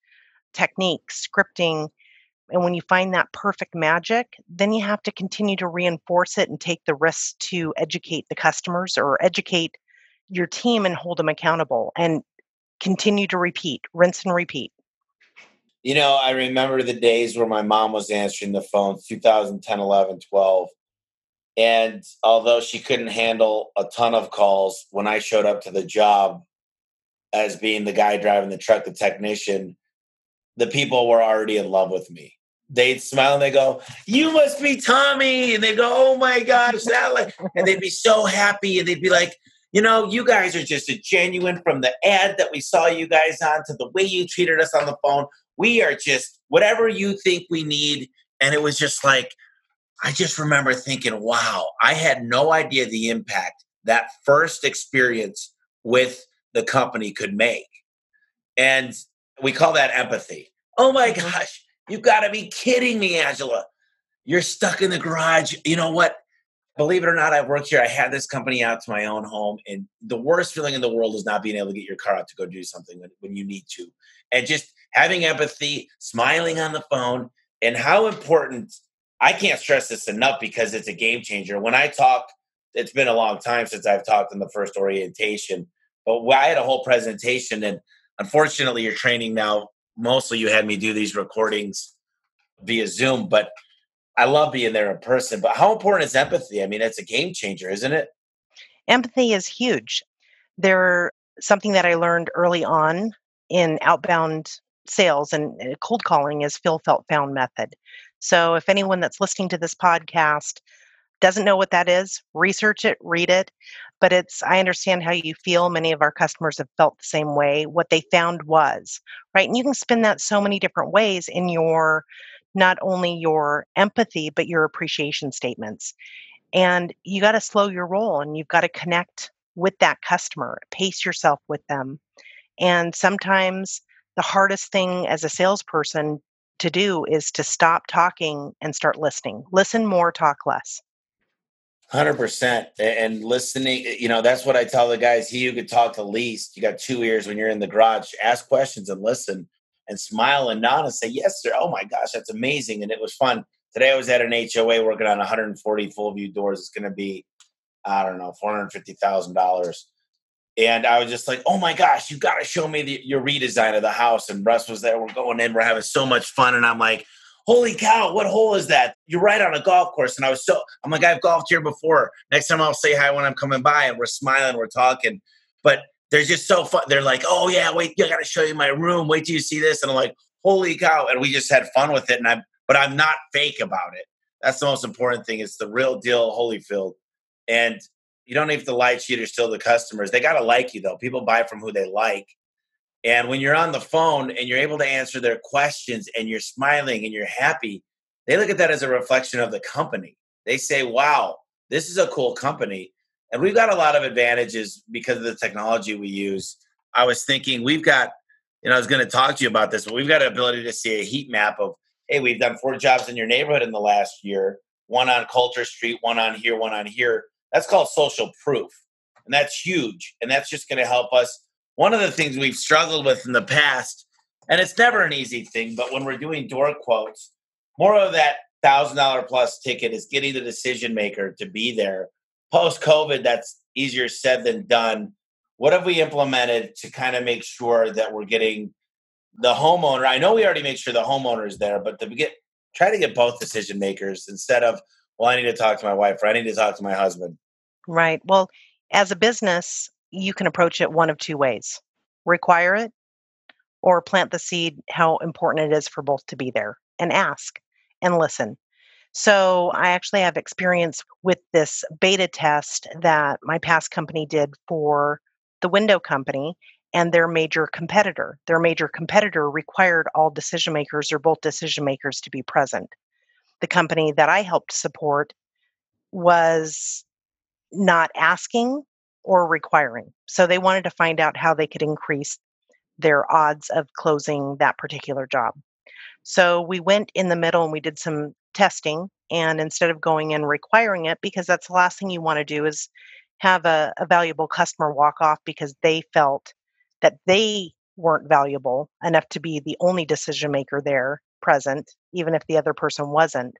techniques, scripting. And when you find that perfect magic, then you have to continue to reinforce it and take the risks to educate the customers or educate your team and hold them accountable and continue to repeat, rinse and repeat. You know, I remember the days where my mom was answering the phone 2010, 11, 12 and although she couldn't handle a ton of calls, when I showed up to the job as being the guy driving the truck, the technician, the people were already in love with me. They'd smile and they go, You must be Tommy. And they go, Oh my gosh. That!" Like, and they'd be so happy. And they'd be like, You know, you guys are just a genuine from the ad that we saw you guys on to the way you treated us on the phone. We are just whatever you think we need. And it was just like, I just remember thinking, wow, I had no idea the impact that first experience with the company could make. And we call that empathy. Oh my mm-hmm. gosh, you've got to be kidding me, Angela. You're stuck in the garage. You know what? Believe it or not, I've worked here. I had this company out to my own home, and the worst feeling in the world is not being able to get your car out to go do something when, when you need to. And just having empathy, smiling on the phone, and how important I can't stress this enough because it's a game changer. When I talk, it's been a long time since I've talked in the first orientation, but I had a whole presentation, and unfortunately, your training now mostly you had me do these recordings via Zoom, but I love being there in person. But how important is empathy? I mean, it's a game changer, isn't it? Empathy is huge. There, something that I learned early on in outbound sales and uh, cold calling is feel felt found method. So if anyone that's listening to this podcast doesn't know what that is, research it, read it. But it's, I understand how you feel. Many of our customers have felt the same way. What they found was, right? And you can spin that so many different ways in your, not only your empathy, but your appreciation statements. And you got to slow your roll and you've got to connect with that customer, pace yourself with them. And sometimes the hardest thing as a salesperson to do is to stop talking and start listening. Listen more, talk less. 100% and listening eh, you know that's what i tell the guys he who could talk the least you got two ears when you're in the garage ask questions and listen and smile and nod and say yes sir oh my gosh that's amazing and it was fun today i was at an hoa working on 140 full view doors it's going to be i don't know $450000 and I was just like, "Oh my gosh, you got to show me the, your redesign of the house." And Russ was there. We're going in. We're having so much fun, and I'm like, "Holy cow, what hole is that?" You're right on a golf course, and I was so. I'm like, "I've golfed here before. Next time I'll say hi when I'm coming by." And we're smiling, we're talking, but they're just so fun. They're like, "Oh yeah, wait, I got to show you my room. Wait till you see this." And I'm like, "Holy cow!" And we just had fun with it, and I'm, but I'm not fake about it. That's the most important thing. It's the real deal, Holyfield. And you don't need the lie, cheat, or steal the customers. They got to like you though. People buy from who they like. And when you're on the phone and you're able to answer their questions and you're smiling and you're happy, they look at that as a reflection of the company. They say, wow, this is a cool company. And we've got a lot of advantages because of the technology we use. I was thinking we've got, you know, I was going to talk to you about this, but we've got an ability to see a heat map of, hey, we've done four jobs in your neighborhood in the last year, one on Coulter Street, one on here, one on here that's called social proof. And that's huge. And that's just going to help us. One of the things we've struggled with in the past, and it's never an easy thing, but when we're doing door quotes, more of that $1,000 plus ticket is getting the decision maker to be there. Post COVID, that's easier said than done. What have we implemented to kind of make sure that we're getting the homeowner? I know we already make sure the homeowner is there, but to get try to get both decision makers instead of, well, I need to talk to my wife or I need to talk to my husband. Right. Well, as a business, you can approach it one of two ways require it or plant the seed how important it is for both to be there and ask and listen. So, I actually have experience with this beta test that my past company did for the window company and their major competitor. Their major competitor required all decision makers or both decision makers to be present. The company that I helped support was not asking or requiring. So they wanted to find out how they could increase their odds of closing that particular job. So we went in the middle and we did some testing. And instead of going and requiring it, because that's the last thing you want to do is have a, a valuable customer walk off because they felt that they weren't valuable enough to be the only decision maker there present, even if the other person wasn't.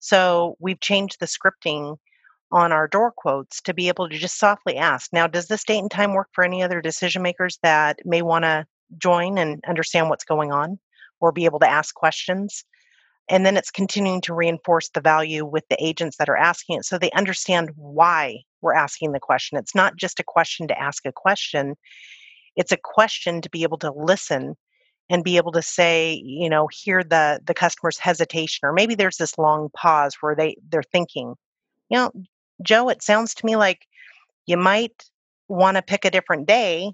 So we've changed the scripting on our door quotes to be able to just softly ask. Now, does this date and time work for any other decision makers that may want to join and understand what's going on or be able to ask questions? And then it's continuing to reinforce the value with the agents that are asking it so they understand why we're asking the question. It's not just a question to ask a question, it's a question to be able to listen and be able to say you know hear the the customer's hesitation or maybe there's this long pause where they they're thinking you know joe it sounds to me like you might want to pick a different day.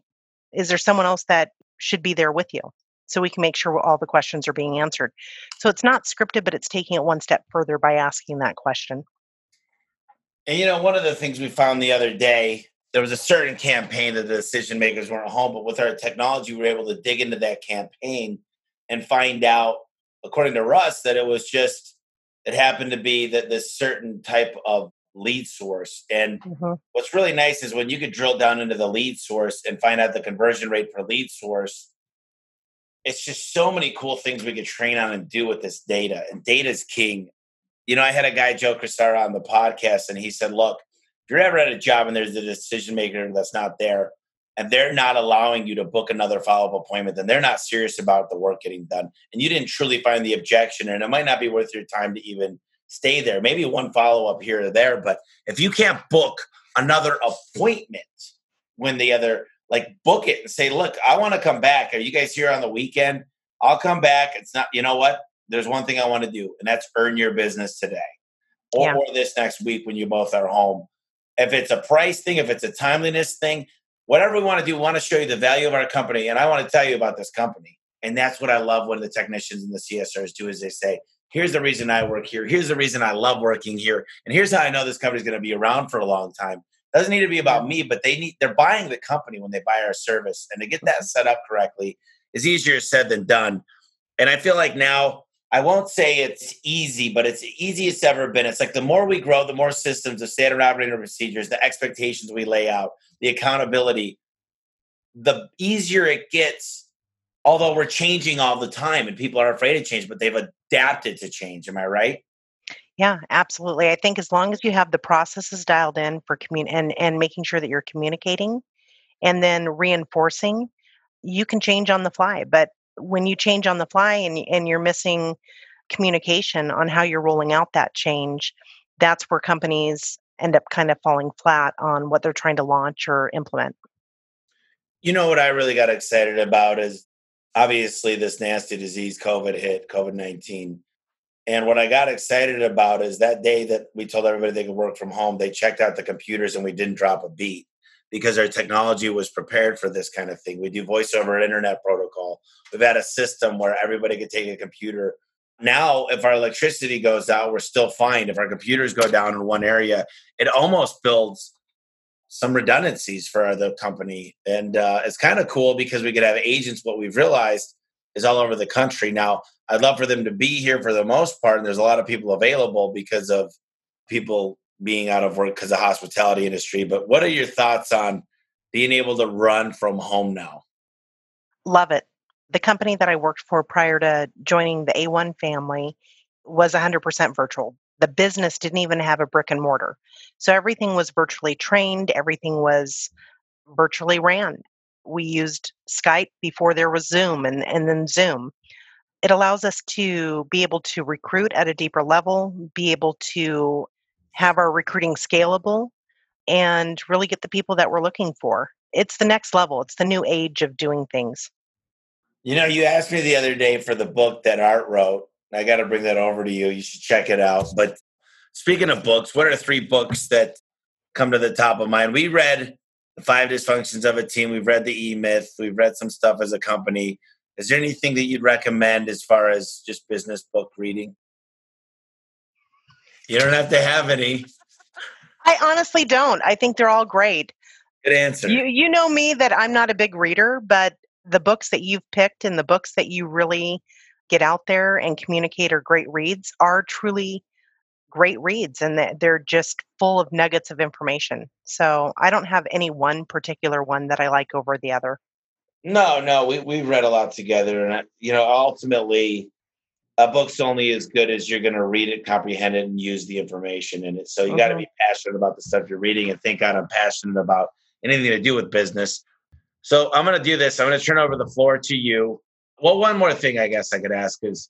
Is there someone else that should be there with you? So we can make sure all the questions are being answered. So it's not scripted but it's taking it one step further by asking that question. And you know one of the things we found the other day there was a certain campaign that the decision makers weren't home, but with our technology, we were able to dig into that campaign and find out, according to Russ, that it was just it happened to be that this certain type of lead source. And mm-hmm. what's really nice is when you could drill down into the lead source and find out the conversion rate for lead source. It's just so many cool things we could train on and do with this data. And data is king. You know, I had a guy, Joe Cristara, on the podcast, and he said, Look, if you're ever at a job and there's a decision maker that's not there and they're not allowing you to book another follow-up appointment, then they're not serious about the work getting done. And you didn't truly find the objection, and it might not be worth your time to even stay there. Maybe one follow-up here or there, but if you can't book another appointment when the other like book it and say, look, I want to come back. Are you guys here on the weekend? I'll come back. It's not, you know what? There's one thing I want to do, and that's earn your business today. Or, yeah. or this next week when you both are home if it's a price thing, if it's a timeliness thing, whatever we want to do, we want to show you the value of our company. And I want to tell you about this company. And that's what I love when the technicians and the CSRs do is they say, here's the reason I work here. Here's the reason I love working here. And here's how I know this company is going to be around for a long time. Doesn't need to be about me, but they need they're buying the company when they buy our service. And to get that set up correctly is easier said than done. And I feel like now I won't say it's easy, but it's the easiest ever been. It's like the more we grow, the more systems, the standard operating procedures, the expectations we lay out, the accountability, the easier it gets. Although we're changing all the time and people are afraid of change, but they've adapted to change. Am I right? Yeah, absolutely. I think as long as you have the processes dialed in for commun and and making sure that you're communicating and then reinforcing, you can change on the fly. But when you change on the fly and, and you're missing communication on how you're rolling out that change, that's where companies end up kind of falling flat on what they're trying to launch or implement. You know what I really got excited about is obviously this nasty disease COVID hit, COVID 19. And what I got excited about is that day that we told everybody they could work from home, they checked out the computers and we didn't drop a beat because our technology was prepared for this kind of thing. We do voice over internet protocol. We've had a system where everybody could take a computer. Now, if our electricity goes out, we're still fine. If our computers go down in one area, it almost builds some redundancies for the company. And uh, it's kind of cool because we could have agents. What we've realized is all over the country. Now, I'd love for them to be here for the most part. And there's a lot of people available because of people being out of work because of hospitality industry. But what are your thoughts on being able to run from home now? Love it. The company that I worked for prior to joining the A1 family was 100% virtual. The business didn't even have a brick and mortar. So everything was virtually trained, everything was virtually ran. We used Skype before there was Zoom and, and then Zoom. It allows us to be able to recruit at a deeper level, be able to have our recruiting scalable and really get the people that we're looking for. it's the next level. It's the new age of doing things. You know, you asked me the other day for the book that Art wrote. I got to bring that over to you. You should check it out. But speaking of books, what are three books that come to the top of mind? We read The Five Dysfunctions of a Team. We've read The E Myth. We've read some stuff as a company. Is there anything that you'd recommend as far as just business book reading? You don't have to have any. I honestly don't. I think they're all great. Good answer. You you know me that I'm not a big reader, but the books that you've picked and the books that you really get out there and communicate are great reads are truly great reads and they're just full of nuggets of information. So I don't have any one particular one that I like over the other. No, no, we we read a lot together, and you know, ultimately, a book's only as good as you're going to read it, comprehend it, and use the information in it. So you mm-hmm. got to be passionate about the stuff you're reading, and think God, I'm passionate about anything to do with business. So I'm going to do this. I'm going to turn over the floor to you. Well, one more thing I guess I could ask is,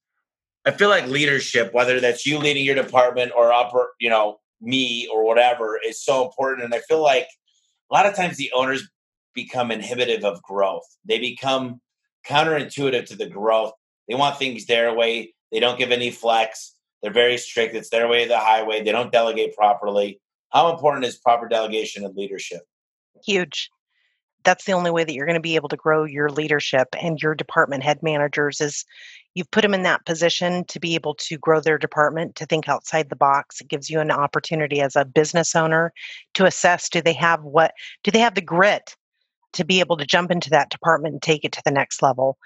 I feel like leadership, whether that's you leading your department or upper, you know, me or whatever, is so important. And I feel like a lot of times the owners become inhibitive of growth. They become counterintuitive to the growth. They want things their way. They don't give any flex. They're very strict. It's their way of the highway. They don't delegate properly. How important is proper delegation and leadership? Huge. That's the only way that you're going to be able to grow your leadership and your department head managers is you've put them in that position to be able to grow their department, to think outside the box. It gives you an opportunity as a business owner to assess do they have what do they have the grit to be able to jump into that department and take it to the next level.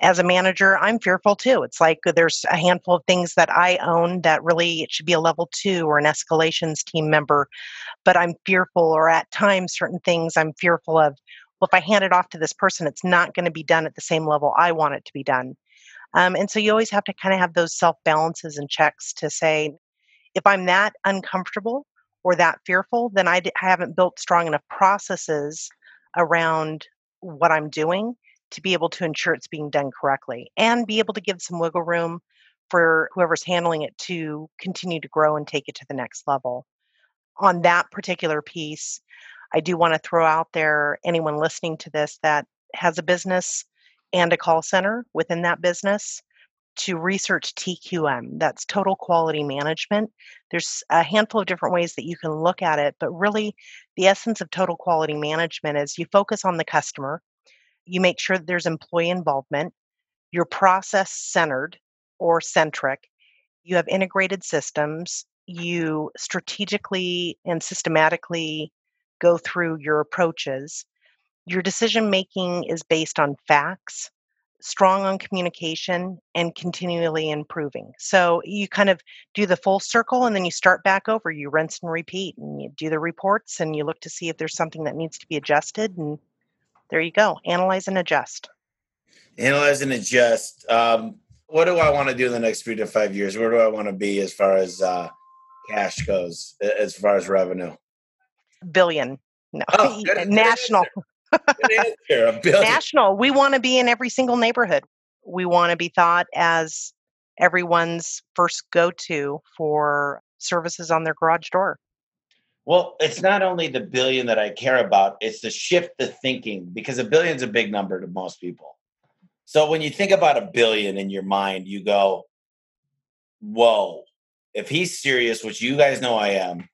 As a manager, I'm fearful too. It's like there's a handful of things that I own that really it should be a level two or an escalations team member, but I'm fearful, or at times, certain things I'm fearful of. Well, if I hand it off to this person, it's not going to be done at the same level I want it to be done. Um, and so you always have to kind of have those self balances and checks to say, if I'm that uncomfortable or that fearful, then I d- I haven't built strong enough processes around what I'm doing to be able to ensure it's being done correctly and be able to give some wiggle room for whoever's handling it to continue to grow and take it to the next level. On that particular piece, I do want to throw out there anyone listening to this that has a business and a call center within that business to research TQM. That's total quality management. There's a handful of different ways that you can look at it, but really the essence of total quality management is you focus on the customer, you make sure that there's employee involvement, you're process centered or centric, you have integrated systems, you strategically and systematically go through your approaches. Your decision making is based on facts strong on communication and continually improving. So you kind of do the full circle and then you start back over. You rinse and repeat and you do the reports and you look to see if there's something that needs to be adjusted. And there you go. Analyze and adjust. Analyze and adjust. Um, what do I want to do in the next three to five years? Where do I want to be as far as uh, cash goes, as far as revenue? Billion. No, oh, [laughs] national. [laughs] National. We want to be in every single neighborhood. We want to be thought as everyone's first go to for services on their garage door. Well, it's not only the billion that I care about, it's the shift the thinking because a billion's a big number to most people. So when you think about a billion in your mind, you go, whoa, if he's serious, which you guys know I am,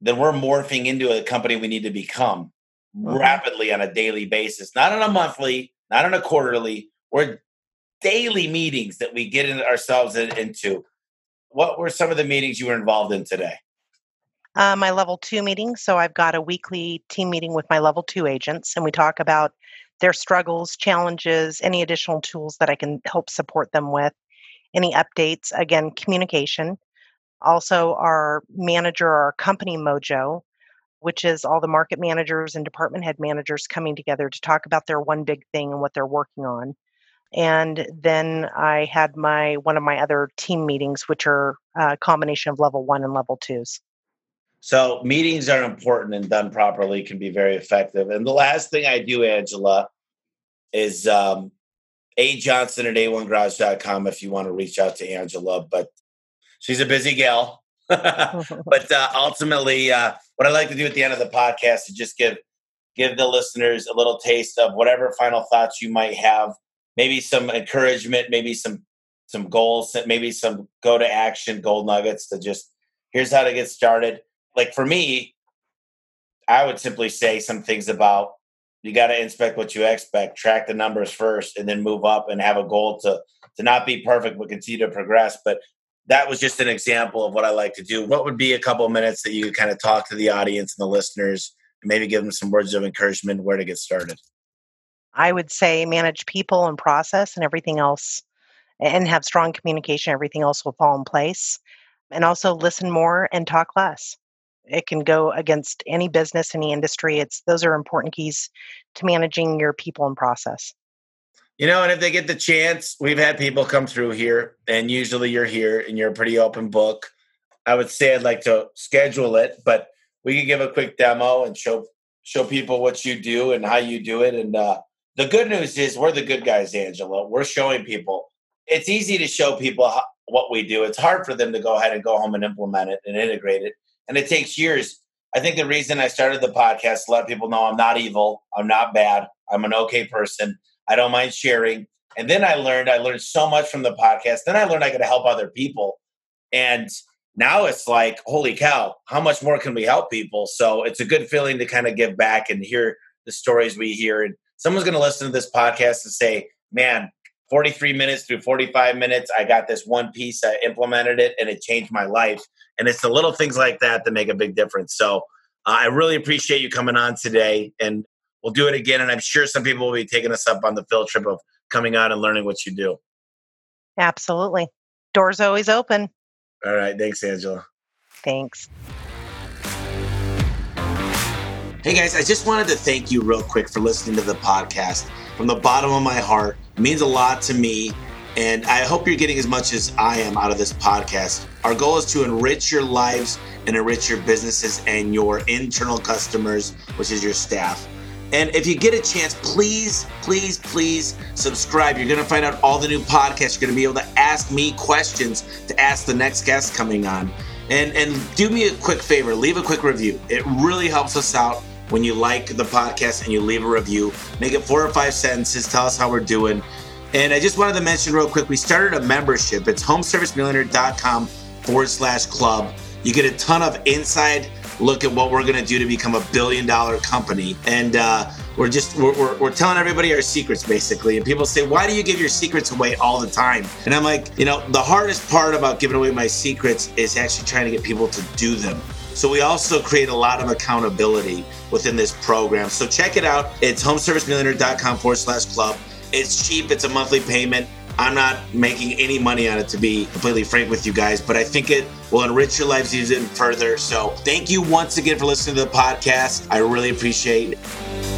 then we're morphing into a company we need to become. Mm-hmm. rapidly on a daily basis, not on a monthly, not on a quarterly, or daily meetings that we get in ourselves in, into. What were some of the meetings you were involved in today? Uh, my level two meeting. So I've got a weekly team meeting with my level two agents, and we talk about their struggles, challenges, any additional tools that I can help support them with, any updates. Again, communication. Also, our manager, our company mojo, which is all the market managers and department head managers coming together to talk about their one big thing and what they're working on. And then I had my one of my other team meetings, which are a combination of level one and level twos. So meetings are important and done properly can be very effective. And the last thing I do, Angela, is um, A Johnson at A1Garage.com if you want to reach out to Angela. But she's a busy gal. [laughs] but uh, ultimately, uh, what I like to do at the end of the podcast is just give give the listeners a little taste of whatever final thoughts you might have, maybe some encouragement, maybe some some goals, maybe some go to action gold nuggets to just here's how to get started. Like for me, I would simply say some things about you got to inspect what you expect, track the numbers first, and then move up and have a goal to to not be perfect but continue to progress. But that was just an example of what I like to do. What would be a couple minutes that you could kind of talk to the audience and the listeners and maybe give them some words of encouragement where to get started? I would say manage people and process and everything else and have strong communication. Everything else will fall in place. And also listen more and talk less. It can go against any business, any industry. It's those are important keys to managing your people and process. You know, and if they get the chance, we've had people come through here, and usually you're here and you're a pretty open book. I would say I'd like to schedule it, but we could give a quick demo and show show people what you do and how you do it. And uh, the good news is we're the good guys, Angela. We're showing people. It's easy to show people how, what we do. It's hard for them to go ahead and go home and implement it and integrate it, and it takes years. I think the reason I started the podcast to let people know I'm not evil, I'm not bad, I'm an okay person I don't mind sharing. And then I learned, I learned so much from the podcast. Then I learned I could help other people. And now it's like, holy cow, how much more can we help people? So it's a good feeling to kind of give back and hear the stories we hear. And someone's going to listen to this podcast and say, man, 43 minutes through 45 minutes, I got this one piece, I implemented it, and it changed my life. And it's the little things like that that make a big difference. So uh, I really appreciate you coming on today. And we'll do it again. And I'm sure some people will be taking us up on the field trip of coming out and learning what you do. Absolutely. Doors always open. All right. Thanks, Angela. Thanks. Hey guys, I just wanted to thank you real quick for listening to the podcast. From the bottom of my heart, it means a lot to me. And I hope you're getting as much as I am out of this podcast. Our goal is to enrich your lives and enrich your businesses and your internal customers, which is your staff. And if you get a chance, please, please, please subscribe. You're going to find out all the new podcasts. You're going to be able to ask me questions to ask the next guest coming on. And, and do me a quick favor leave a quick review. It really helps us out when you like the podcast and you leave a review. Make it four or five sentences. Tell us how we're doing. And I just wanted to mention real quick we started a membership. It's homeservicemillionaire.com forward slash club. You get a ton of inside look at what we're going to do to become a billion dollar company. And uh, we're just we're, we're, we're, telling everybody our secrets basically. And people say, why do you give your secrets away all the time? And I'm like, you know, the hardest part about giving away my secrets is actually trying to get people to do them. So we also create a lot of accountability within this program. So check it out. It's homeservicemillionaire.com forward slash club. It's cheap. It's a monthly payment. I'm not making any money on it to be completely frank with you guys, but I think it will enrich your lives even further. So thank you once again for listening to the podcast. I really appreciate it.